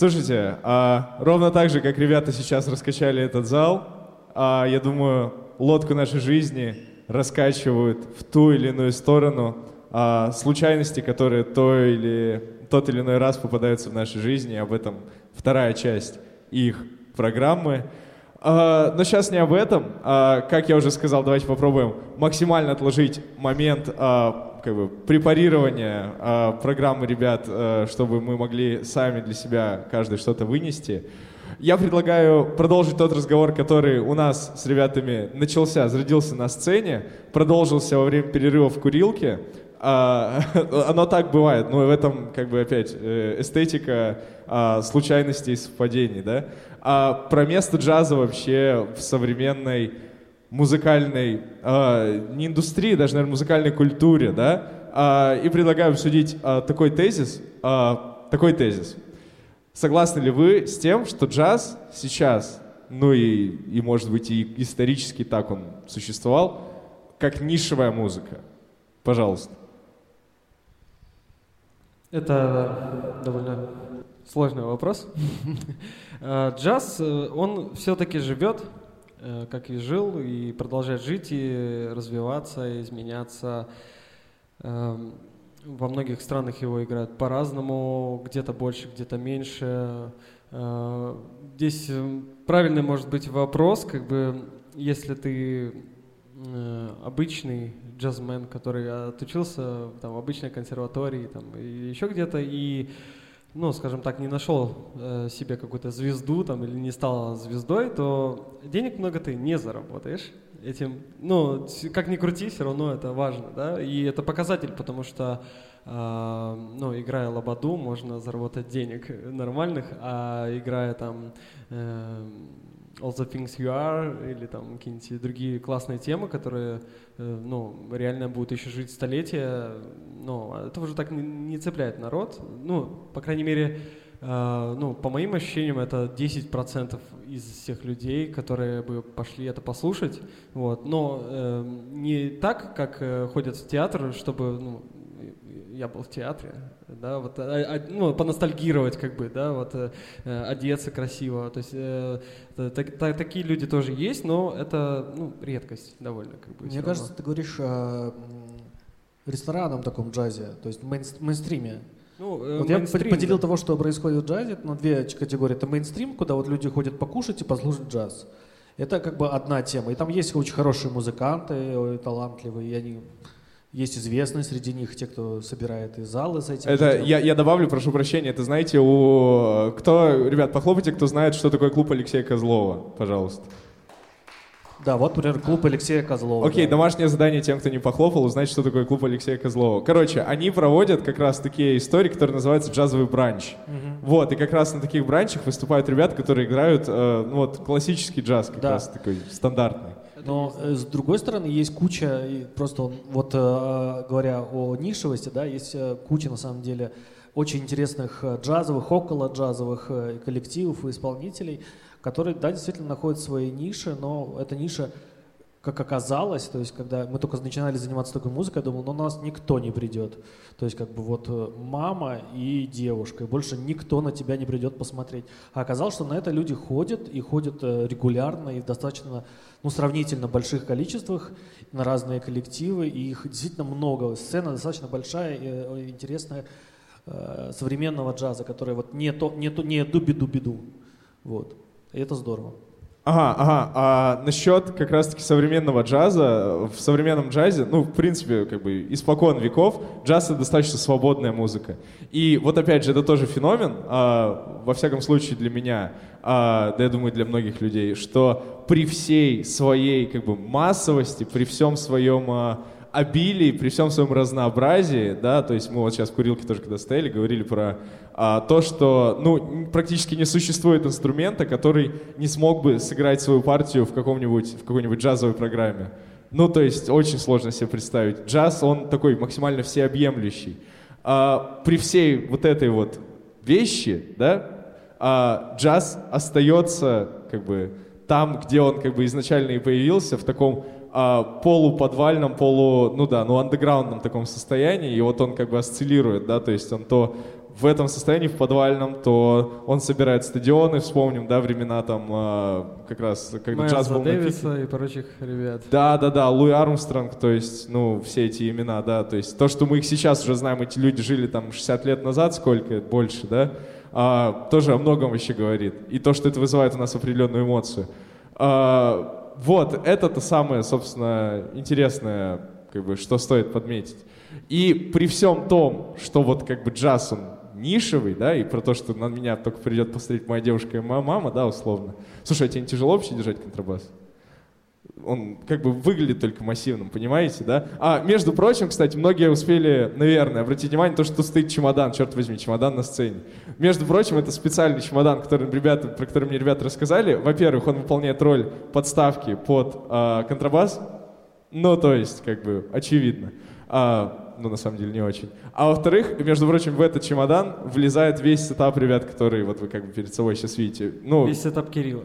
Слушайте, а, ровно так же, как ребята сейчас раскачали этот зал, а, я думаю, лодку нашей жизни раскачивают в ту или иную сторону а, случайности, которые то или, тот или иной раз попадаются в нашей жизни. Об этом вторая часть их программы. А, но сейчас не об этом. А, как я уже сказал, давайте попробуем максимально отложить момент а, как бы, препарирования а, программы ребят, а, чтобы мы могли сами для себя каждый что-то вынести. Я предлагаю продолжить тот разговор, который у нас с ребятами начался, зародился на сцене, продолжился во время перерыва в курилке. А, оно так бывает, но в этом как бы опять э, эстетика а, случайностей и совпадений, да? А про место джаза вообще в современной музыкальной, а, не индустрии, даже, наверное, музыкальной культуре, да? А, и предлагаю обсудить а, такой тезис, а, такой тезис. Согласны ли вы с тем, что джаз сейчас, ну и, и может быть и исторически так он существовал, как нишевая музыка? Пожалуйста. Это довольно сложный вопрос. Джаз, э, он все-таки живет, э, как и жил, и продолжает жить, и развиваться, и изменяться. Эм, во многих странах его играют по-разному, где-то больше, где-то меньше. Э, здесь правильный может быть вопрос, как бы, если ты обычный джазмен, который отучился там, в обычной консерватории там, и еще где-то, и, ну, скажем так, не нашел э, себе какую-то звезду там, или не стал звездой, то денег много ты не заработаешь этим. Ну, как ни крути, все равно это важно, да, и это показатель, потому что Uh, ну, играя лободу, можно заработать денег нормальных, а играя там uh, All the Things You Are или там какие-нибудь другие классные темы, которые, э, ну, реально будут еще жить столетия, но это уже так не, цепляет народ. Ну, по крайней мере, Uh, ну, по моим ощущениям, это 10% из всех людей, которые бы пошли это послушать. Вот. Но uh, не так, как ходят в театр, чтобы ну, я был в театре, да, вот, а, а, ну, поностальгировать, как бы, да, вот, э, одеться красиво, то есть э, так, так, такие люди тоже есть, но это, ну, редкость довольно, как бы. Мне кажется, ты говоришь о ресторанном таком джазе, то есть мейн, мейнстриме. Ну, э, вот я поделил да. того, что происходит в джазе, на две категории. Это мейнстрим, куда вот люди ходят покушать и послушать джаз. Это как бы одна тема. И там есть очень хорошие музыканты, талантливые, и они есть известные среди них те, кто собирает и залы с этим. Это я, я добавлю, прошу прощения, это знаете, у кто, ребят, похлопайте, кто знает, что такое клуб Алексея Козлова, пожалуйста. Да, вот, например, клуб Алексея Козлова. Окей, да. домашнее задание тем, кто не похлопал, узнать, что такое клуб Алексея Козлова. Короче, они проводят как раз такие истории, которые называются джазовый бранч. Угу. Вот, и как раз на таких бранчах выступают ребята, которые играют, э, ну вот, классический джаз как да. раз такой, стандартный. Но э, с другой стороны есть куча, просто вот э, говоря о нишевости, да, есть э, куча на самом деле очень интересных джазовых, около джазовых коллективов и исполнителей, которые, да, действительно находят свои ниши, но эта ниша как оказалось, то есть когда мы только начинали заниматься такой музыкой, я думал, ну нас никто не придет. То есть как бы вот э, мама и девушка, и больше никто на тебя не придет посмотреть. А оказалось, что на это люди ходят, и ходят э, регулярно, и в достаточно, ну, сравнительно больших количествах, на разные коллективы, и их действительно много. Сцена достаточно большая и э, интересная современного джаза, которая вот не, то, не, то, не дуби-дуби-ду. Вот. И это здорово. Ага, ага. А насчет как раз-таки современного джаза, в современном джазе, ну, в принципе, как бы испокон веков, джаз — это достаточно свободная музыка. И вот опять же, это тоже феномен, а, во всяком случае для меня, а, да я думаю, для многих людей, что при всей своей как бы массовости, при всем своем а, обилии, при всем своем разнообразии, да, то есть мы вот сейчас в курилке тоже когда стояли, говорили про а, то, что, ну, практически не существует инструмента, который не смог бы сыграть свою партию в каком-нибудь, в какой-нибудь джазовой программе. Ну, то есть очень сложно себе представить. Джаз, он такой максимально всеобъемлющий. А, при всей вот этой вот вещи, да, а, джаз остается как бы там, где он как бы изначально и появился, в таком а, полуподвальном, полу, ну да, ну андеграундном таком состоянии, и вот он как бы осциллирует, да, то есть он то в этом состоянии, в подвальном, то он собирает стадионы, вспомним, да, времена там э, как раз, когда Майлза джаз был на пике. Дэвиса и прочих ребят. Да, да, да, Луи Армстронг, то есть, ну, все эти имена, да, то есть то, что мы их сейчас уже знаем, эти люди жили там 60 лет назад, сколько, больше, да, а, тоже о многом вообще говорит. И то, что это вызывает у нас определенную эмоцию. А, вот, это то самое, собственно, интересное, как бы, что стоит подметить. И при всем том, что вот как бы джаз, он нишевый, да, и про то, что на меня только придет посмотреть моя девушка и моя мама, да, условно. Слушай, а тебе не тяжело вообще держать контрабас? Он как бы выглядит только массивным, понимаете, да? А, между прочим, кстати, многие успели, наверное, обратить внимание на то, что стоит чемодан, черт возьми, чемодан на сцене. Между прочим, это специальный чемодан, который ребята, про который мне ребята рассказали. Во-первых, он выполняет роль подставки под а, контрабас, ну, то есть, как бы, очевидно. А, ну, на самом деле, не очень. А во-вторых, между прочим, в этот чемодан влезает весь сетап ребят, которые вот вы как бы перед собой сейчас видите. Ну, Весь сетап Кирилла.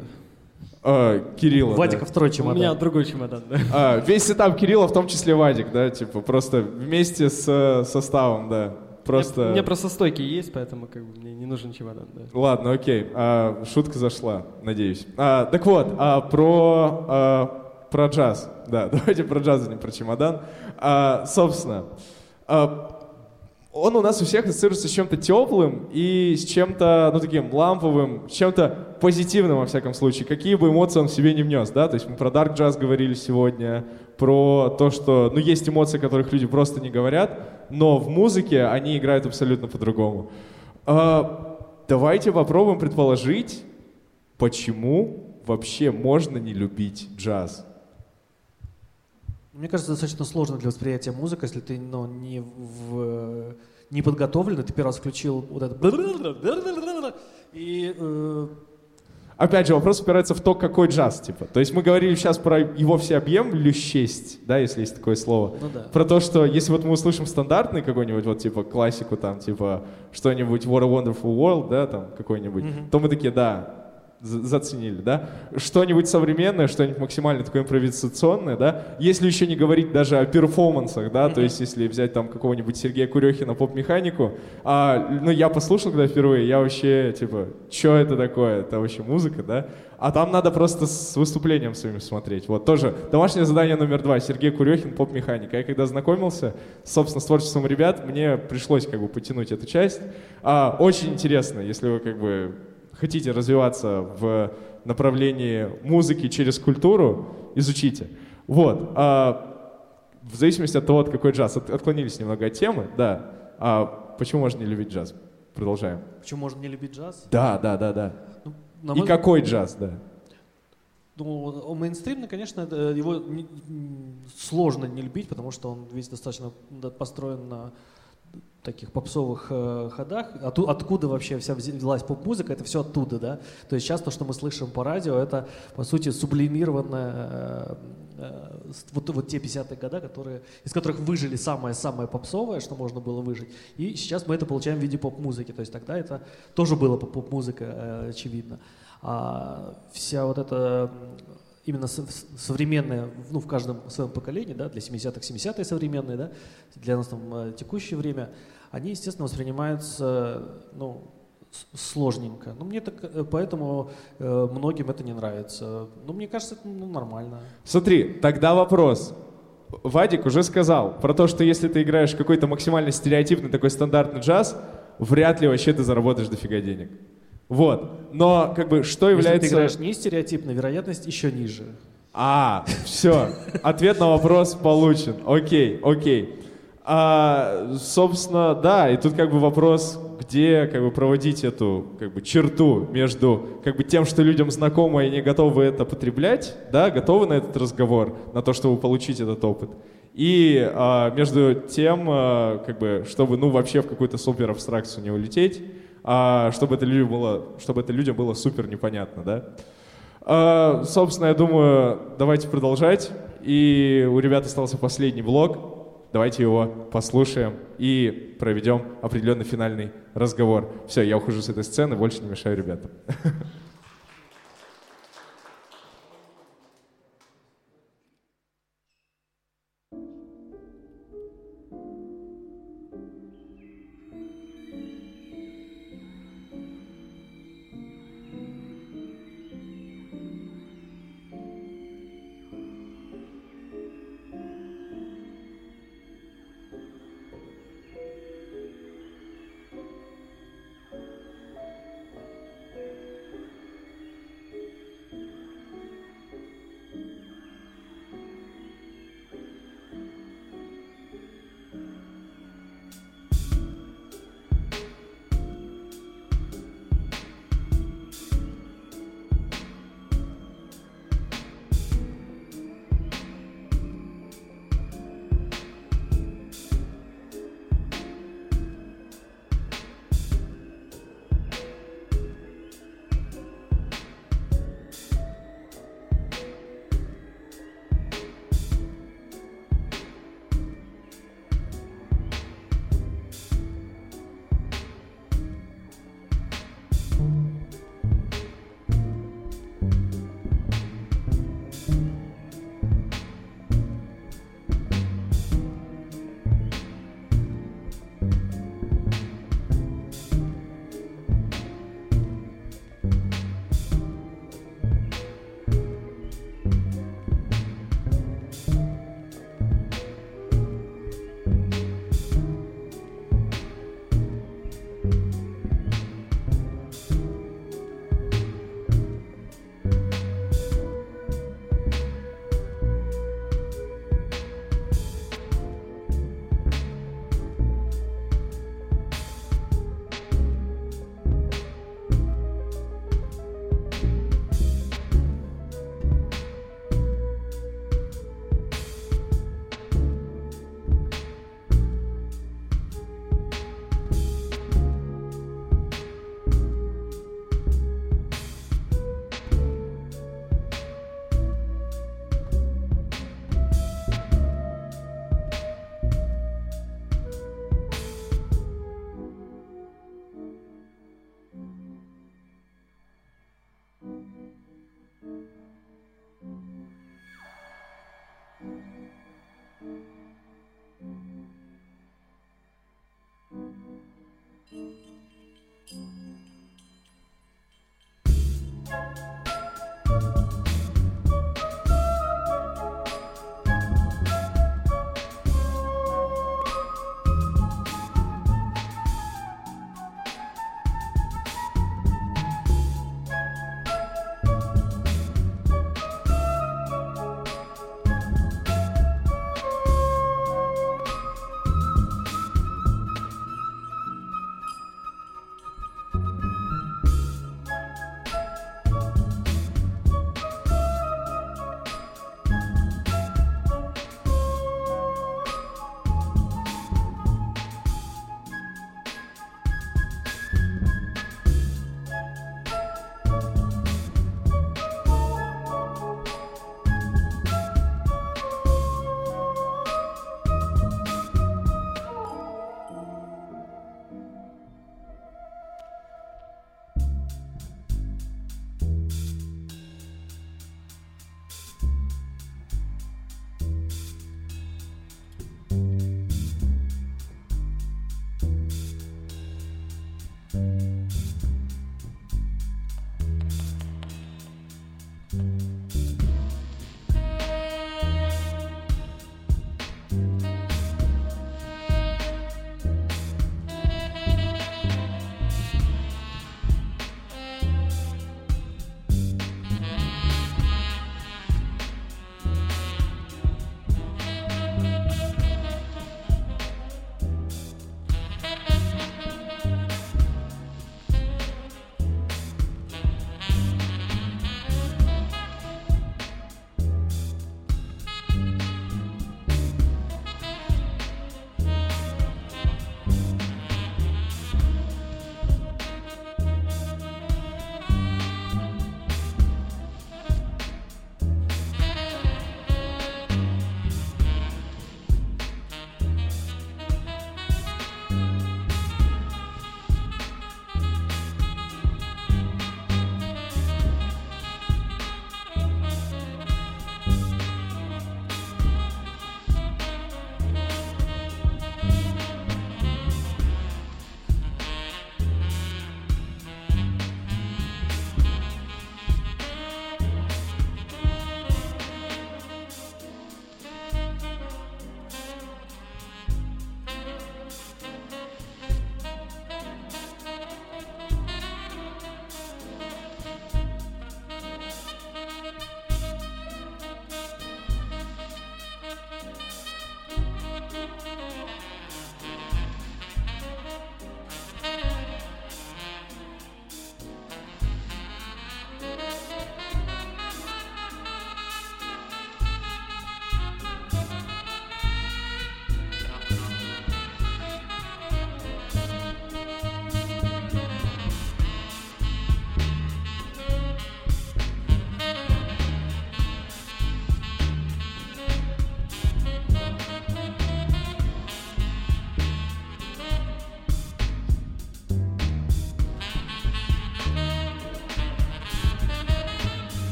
а, Кирилла, да. Вадика второй У чемодан. меня другой чемодан, да. А, весь сетап Кирилла, в том числе Вадик, да, типа, просто вместе с э, составом, да. Просто... У меня просто стойки есть, поэтому как бы мне не нужен чемодан, да. Ладно, окей. А, шутка зашла, надеюсь. А, так вот, а, про, а, про джаз. Да, давайте про джаз, а не про чемодан. А, собственно, а, он у нас у всех ассоциируется с чем-то теплым и с чем-то, ну, таким ламповым, с чем-то позитивным, во всяком случае. Какие бы эмоции он в себе не внес, да? То есть мы про дарк джаз говорили сегодня, про то, что, ну, есть эмоции, которых люди просто не говорят, но в музыке они играют абсолютно по-другому. А, давайте попробуем предположить, почему вообще можно не любить джаз. Мне кажется, достаточно сложно для восприятия музыки, если ты ну, не, в, не подготовлен, ты первый раз включил вот это... И э, Опять же, вопрос упирается в то, какой джаз, типа. То есть мы говорили сейчас про его всеобъемлющесть, да, если есть такое слово. Ну да. Про то, что если вот мы услышим стандартный какой-нибудь, вот типа классику там, типа что-нибудь What a Wonderful World, да, там какой-нибудь, то мы такие, да, заценили, да. Что-нибудь современное, что-нибудь максимально такое импровизационное, да. Если еще не говорить даже о перформансах, да, то есть если взять там какого-нибудь Сергея Курехина поп-механику, а, ну я послушал когда впервые, я вообще типа, что это такое? Это вообще музыка, да? А там надо просто с выступлением своим смотреть. Вот тоже домашнее задание номер два. Сергей Курехин, поп-механика. Я когда знакомился, собственно, с творчеством ребят, мне пришлось как бы потянуть эту часть. А, очень интересно, если вы как бы хотите развиваться в направлении музыки через культуру, изучите. Вот. А, в зависимости от того, от какой джаз. От- отклонились немного от темы, да. А почему можно не любить джаз? Продолжаем. почему можно не любить джаз? Да, да, да, да. Ну, И мой- какой джаз, да. Ну, мейнстримный, конечно, это- его не- сложно не любить, потому что он весь достаточно построен на таких попсовых э, ходах. Оту- откуда вообще вся взялась поп-музыка, это все оттуда, да? То есть сейчас то, что мы слышим по радио, это, по сути, сублимированное э, э, вот, вот те 50-е годы, которые, из которых выжили самое-самое попсовое, что можно было выжить. И сейчас мы это получаем в виде поп-музыки. То есть тогда это тоже было поп- поп-музыка, э, очевидно. А вся вот эта именно со- с- современная, ну, в каждом своем поколении, да, для 70-х 70-е современные, да, для нас там э, текущее время, они, естественно, воспринимаются, ну, сложненько. Ну, мне так, э, поэтому э, многим это не нравится. Ну, мне кажется, это ну, нормально. Смотри, тогда вопрос. Вадик уже сказал про то, что если ты играешь какой-то максимально стереотипный такой стандартный джаз, вряд ли вообще ты заработаешь дофига денег. Вот. Но как бы что Если является... ты играешь не стереотипно, вероятность еще ниже. А, все. Ответ на вопрос получен. Окей, окей. А, собственно, да, и тут как бы вопрос, где как бы проводить эту как бы черту между как бы тем, что людям знакомо и они готовы это потреблять, да, готовы на этот разговор, на то, чтобы получить этот опыт, и а, между тем, а, как бы, чтобы ну вообще в какую-то супер абстракцию не улететь, а, чтобы это людям было, чтобы это людям было супер непонятно, да. А, собственно, я думаю, давайте продолжать. И у ребят остался последний блок. Давайте его послушаем и проведем определенный финальный разговор. Все, я ухожу с этой сцены, больше не мешаю ребятам.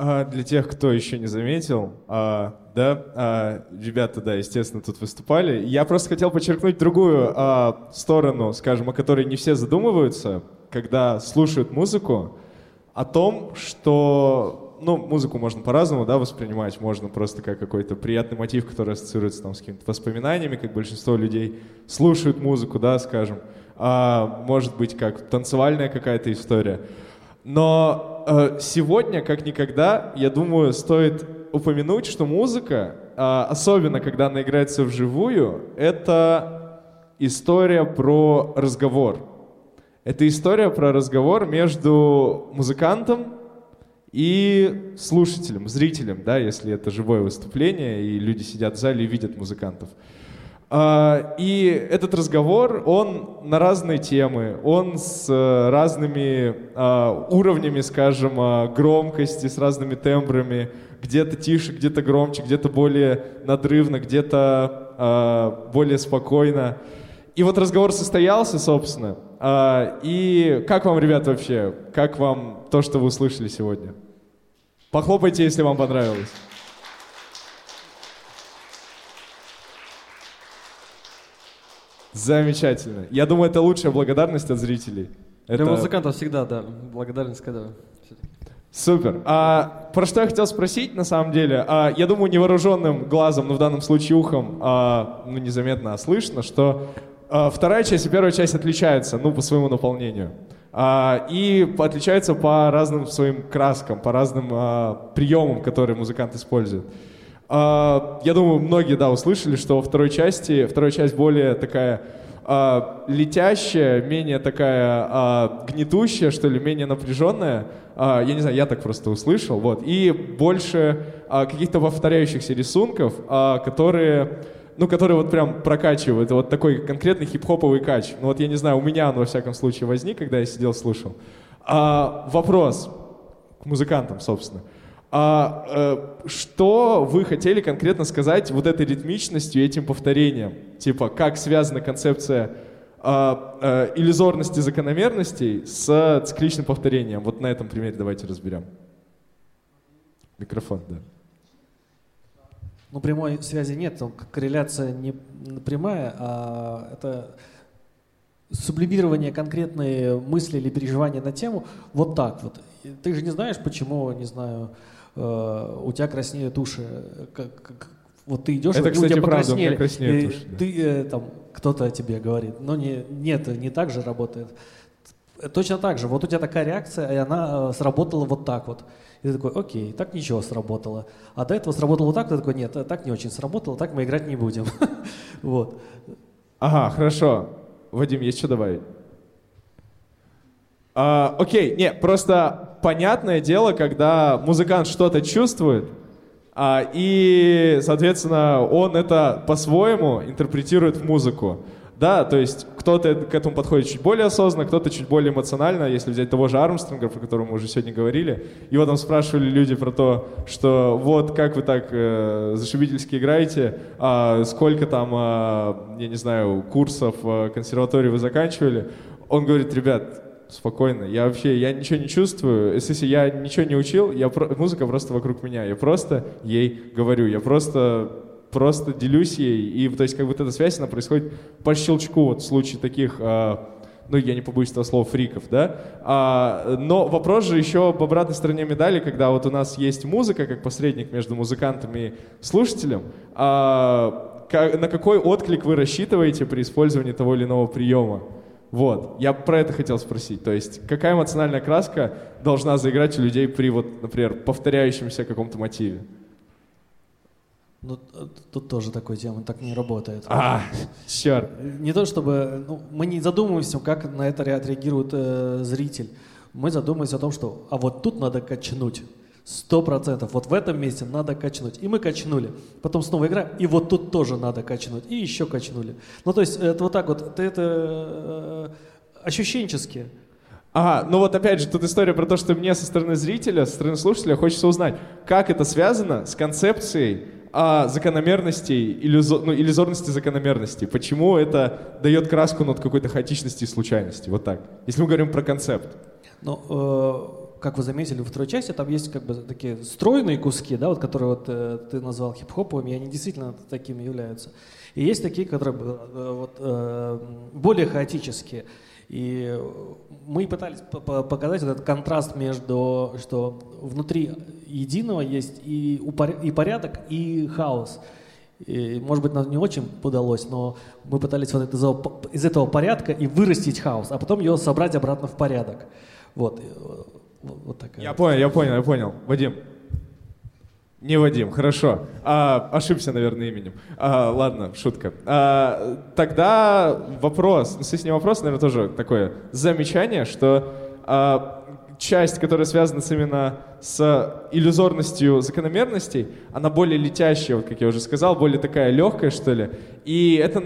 А, для тех, кто еще не заметил, а, да, а, ребята, да, естественно, тут выступали. Я просто хотел подчеркнуть другую а, сторону, скажем, о которой не все задумываются, когда слушают музыку, о том, что, ну, музыку можно по-разному, да, воспринимать. Можно просто как какой-то приятный мотив, который ассоциируется там с какими-то воспоминаниями, как большинство людей слушают музыку, да, скажем. А, может быть, как танцевальная какая-то история. Но э, сегодня, как никогда, я думаю, стоит упомянуть, что музыка, э, особенно когда она играется вживую, это история про разговор. Это история про разговор между музыкантом и слушателем, зрителем, да, если это живое выступление, и люди сидят в зале и видят музыкантов. А, и этот разговор, он на разные темы, он с э, разными а, уровнями, скажем, а, громкости, с разными тембрами, где-то тише, где-то громче, где-то более надрывно, где-то более спокойно. И вот разговор состоялся, собственно. И как вам, ребят, вообще? Как вам то, что вы услышали сегодня? Похлопайте, если вам понравилось. Замечательно. Я думаю, это лучшая благодарность от зрителей. Для музыкантов всегда, да, благодарность, когда... Супер. А, про что я хотел спросить, на самом деле, а, я думаю, невооруженным глазом, но в данном случае ухом, а, ну, незаметно, а слышно, что а, вторая часть и первая часть отличаются, ну, по своему наполнению. А, и отличаются по разным своим краскам, по разным а, приемам, которые музыкант использует. А, я думаю, многие, да, услышали, что во второй части, вторая часть более такая а, летящая, менее такая а, гнетущая, что ли, менее напряженная. Я не знаю, я так просто услышал, вот. И больше каких-то повторяющихся рисунков, которые ну, которые вот прям прокачивают. Вот такой конкретный хип-хоповый кач. Ну вот я не знаю, у меня он во всяком случае возник, когда я сидел, слушал. А, вопрос к музыкантам, собственно. А э, что вы хотели конкретно сказать вот этой ритмичностью, этим повторением? Типа, как связана концепция э, э, иллюзорности закономерностей с цикличным повторением? Вот на этом примере давайте разберем. Микрофон, да. Ну, прямой связи нет, корреляция не прямая, а это сублимирование конкретной мысли или переживания на тему вот так вот. Ты же не знаешь, почему, не знаю, Э, у тебя краснеют уши. Как, как, вот ты идешь, это, и кстати, у тебя правда, покраснели. У краснеют уши, да. Ты э, там кто-то тебе говорит, но не, нет, не так же работает. Точно так же. Вот у тебя такая реакция, и она э, сработала вот так вот. И ты такой, окей, так ничего сработало. А до этого сработало вот так, ты такой, нет, так не очень сработало, так мы играть не будем. вот. Ага, хорошо. Вадим, есть что добавить? А, окей, не, просто понятное дело, когда музыкант что-то чувствует, а, и, соответственно, он это по-своему интерпретирует в музыку. Да, то есть кто-то к этому подходит чуть более осознанно, кто-то чуть более эмоционально, если взять того же Армстронга, про которого мы уже сегодня говорили. Его там спрашивали люди про то, что вот как вы так э, зашибительски играете, а сколько там, а, я не знаю, курсов э, консерватории вы заканчивали. Он говорит, ребят, спокойно. Я вообще, я ничего не чувствую. Если я ничего не учил, я про... музыка просто вокруг меня. Я просто ей говорю. Я просто просто делюсь ей. И то есть как вот эта связь, она происходит по щелчку. Вот в случае таких, а, ну я не побоюсь этого слова, фриков, да. А, но вопрос же еще об обратной стороне медали, когда вот у нас есть музыка как посредник между музыкантом и слушателем. А, на какой отклик вы рассчитываете при использовании того или иного приема? Вот, я про это хотел спросить. То есть, какая эмоциональная краска должна заиграть у людей при, вот, например, повторяющемся каком-то мотиве? Ну, тут тоже такой тема, так не работает. А, черт. Не то чтобы... Ну, мы не задумываемся, как на это отреагирует э, зритель. Мы задумываемся о том, что а вот тут надо качнуть. Сто процентов. Вот в этом месте надо качнуть. И мы качнули. Потом снова игра, и вот тут тоже надо качнуть. И еще качнули. Ну, то есть это вот так вот, это, это э, ощущенчески. Ага, ну вот опять же, тут история про то, что мне со стороны зрителя, со стороны слушателя хочется узнать, как это связано с концепцией а, закономерностей, иллюзор, ну, иллюзорности закономерностей. Почему это дает краску над какой-то хаотичности и случайности. Вот так. Если мы говорим про концепт. Ну, э как вы заметили, во второй части там есть как бы такие стройные куски, да, вот которые вот э, ты назвал хип-хоповыми, и они действительно такими являются. И есть такие, которые э, вот, э, более хаотические. И мы пытались показать этот контраст между, что внутри единого есть и, и порядок, и хаос. И, может быть, нам не очень удалось, но мы пытались вот из, из этого порядка и вырастить хаос, а потом его собрать обратно в порядок. Вот, вот такая. Я понял, я понял, я понял. Вадим. Не Вадим, хорошо. А, ошибся, наверное, именем. А, ладно, шутка. А, тогда вопрос, ну, с не вопрос, наверное, тоже такое замечание, что а, часть, которая связана с именно с иллюзорностью закономерностей, она более летящая, вот как я уже сказал, более такая легкая, что ли. И это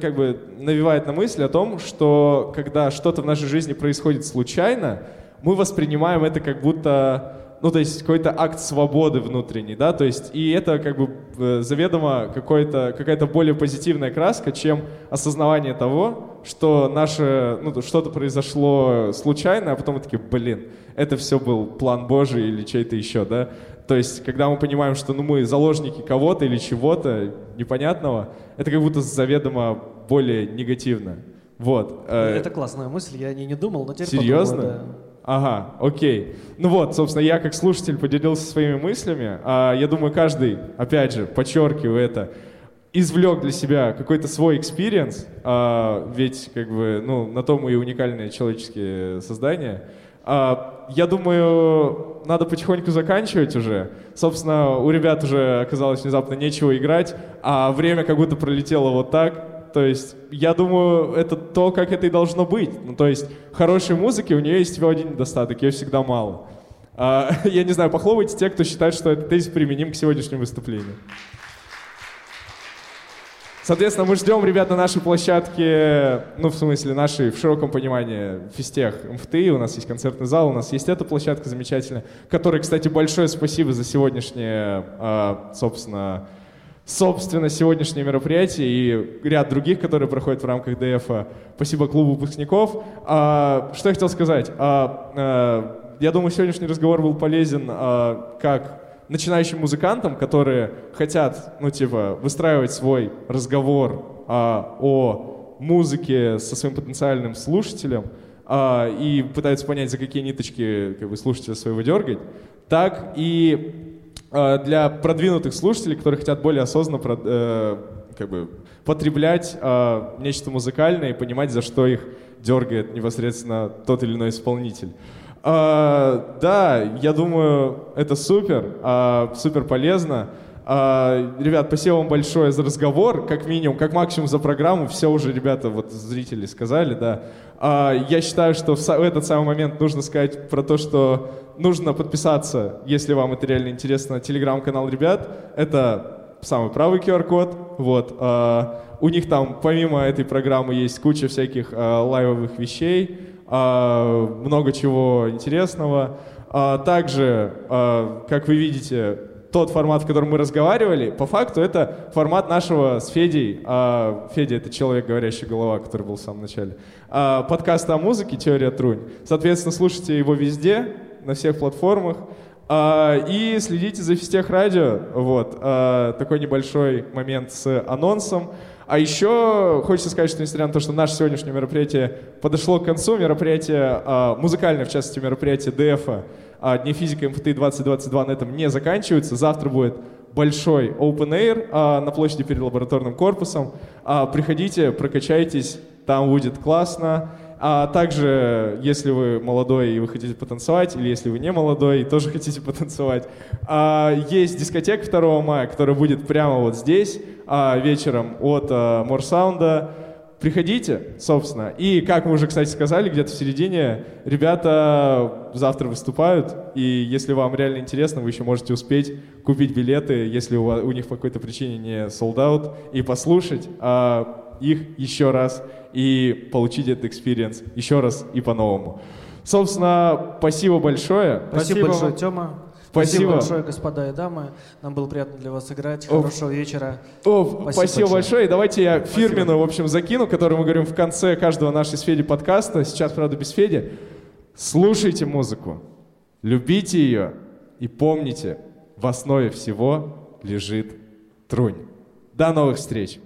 как бы навевает на мысль о том, что когда что-то в нашей жизни происходит случайно, мы воспринимаем это как будто ну, то есть какой-то акт свободы внутренней, да, то есть и это как бы э, заведомо какой-то, какая-то более позитивная краска, чем осознавание того, что наше, ну, что-то произошло случайно, а потом мы такие, блин, это все был план Божий или чей-то еще, да. То есть, когда мы понимаем, что ну, мы заложники кого-то или чего-то непонятного, это как будто заведомо более негативно. Вот. Э, это классная мысль, я о ней не думал, но теперь Серьезно? Подумаю, да. Ага, окей. Ну вот, собственно, я как слушатель поделился своими мыслями. А я думаю, каждый, опять же, подчеркиваю это, извлек для себя какой-то свой experience, а, ведь как бы, ну, на то мы и уникальные человеческие создания. А, я думаю, надо потихоньку заканчивать уже. Собственно, у ребят уже оказалось внезапно нечего играть, а время как будто пролетело вот так. То есть, я думаю, это то, как это и должно быть. Ну, то есть, хорошей музыки у нее есть всего один недостаток, ее всегда мало. А, я не знаю, похлопайте те, кто считает, что этот тезис применим к сегодняшнему выступлению. Соответственно, мы ждем ребят на нашей площадке, ну, в смысле, нашей, в широком понимании, физтех МФТИ, у нас есть концертный зал, у нас есть эта площадка замечательная, которой, кстати, большое спасибо за сегодняшнее, а, собственно, собственно, сегодняшнее мероприятие и ряд других, которые проходят в рамках ДФ. Спасибо клубу выпускников. А, что я хотел сказать? А, а, я думаю, сегодняшний разговор был полезен как начинающим музыкантам, которые хотят, ну, типа, выстраивать свой разговор о музыке со своим потенциальным слушателем и пытаются понять, за какие ниточки как бы, слушателя своего дергать, так и для продвинутых слушателей, которые хотят более осознанно э, как бы, потреблять э, нечто музыкальное и понимать, за что их дергает непосредственно тот или иной исполнитель. Да, я думаю, это супер, супер полезно. Ребят, спасибо вам большое за разговор, как минимум, как максимум за программу. Все уже ребята, вот зрители сказали, да. Я считаю, что в этот самый момент нужно сказать про то, что нужно подписаться, если вам это реально интересно, на телеграм-канал ребят. Это самый правый QR-код. Вот. А, у них там, помимо этой программы, есть куча всяких а, лайвовых вещей, а, много чего интересного. Также, как вы видите, тот формат, в котором мы разговаривали, по факту это формат нашего с Федей. Федя — это человек, говорящий голова, который был в самом начале. Подкаста о музыке «Теория Трунь». Соответственно, слушайте его везде на всех платформах. А, и следите за Фистех Радио. Вот. А, такой небольшой момент с анонсом. А еще хочется сказать, что несмотря на то, что наше сегодняшнее мероприятие подошло к концу, мероприятие а, музыкальное, в частности, мероприятие ДФа, Дни физики МФТ 2022 на этом не заканчивается. Завтра будет большой open air на площади перед лабораторным корпусом. Приходите, прокачайтесь, там будет классно. А также, если вы молодой и вы хотите потанцевать, или если вы не молодой и тоже хотите потанцевать, а, есть дискотека 2 мая, которая будет прямо вот здесь а, вечером от а, Морсаунда. Приходите, собственно. И, как мы уже, кстати, сказали, где-то в середине ребята завтра выступают, и если вам реально интересно, вы еще можете успеть купить билеты, если у, вас, у них по какой-то причине не sold out, и послушать а, их еще раз и получить этот experience еще раз и по-новому. Собственно, спасибо большое. Спасибо, спасибо большое, Тёма. Спасибо. спасибо большое, господа и дамы. Нам было приятно для вас играть. Хорошего О, вечера. О, спасибо, спасибо большое. И давайте я фирменную, в общем, закину, которую мы говорим в конце каждого нашей с Феди подкаста. Сейчас, правда, без Феди. Слушайте музыку. Любите ее и помните, в основе всего лежит трунь. До новых встреч!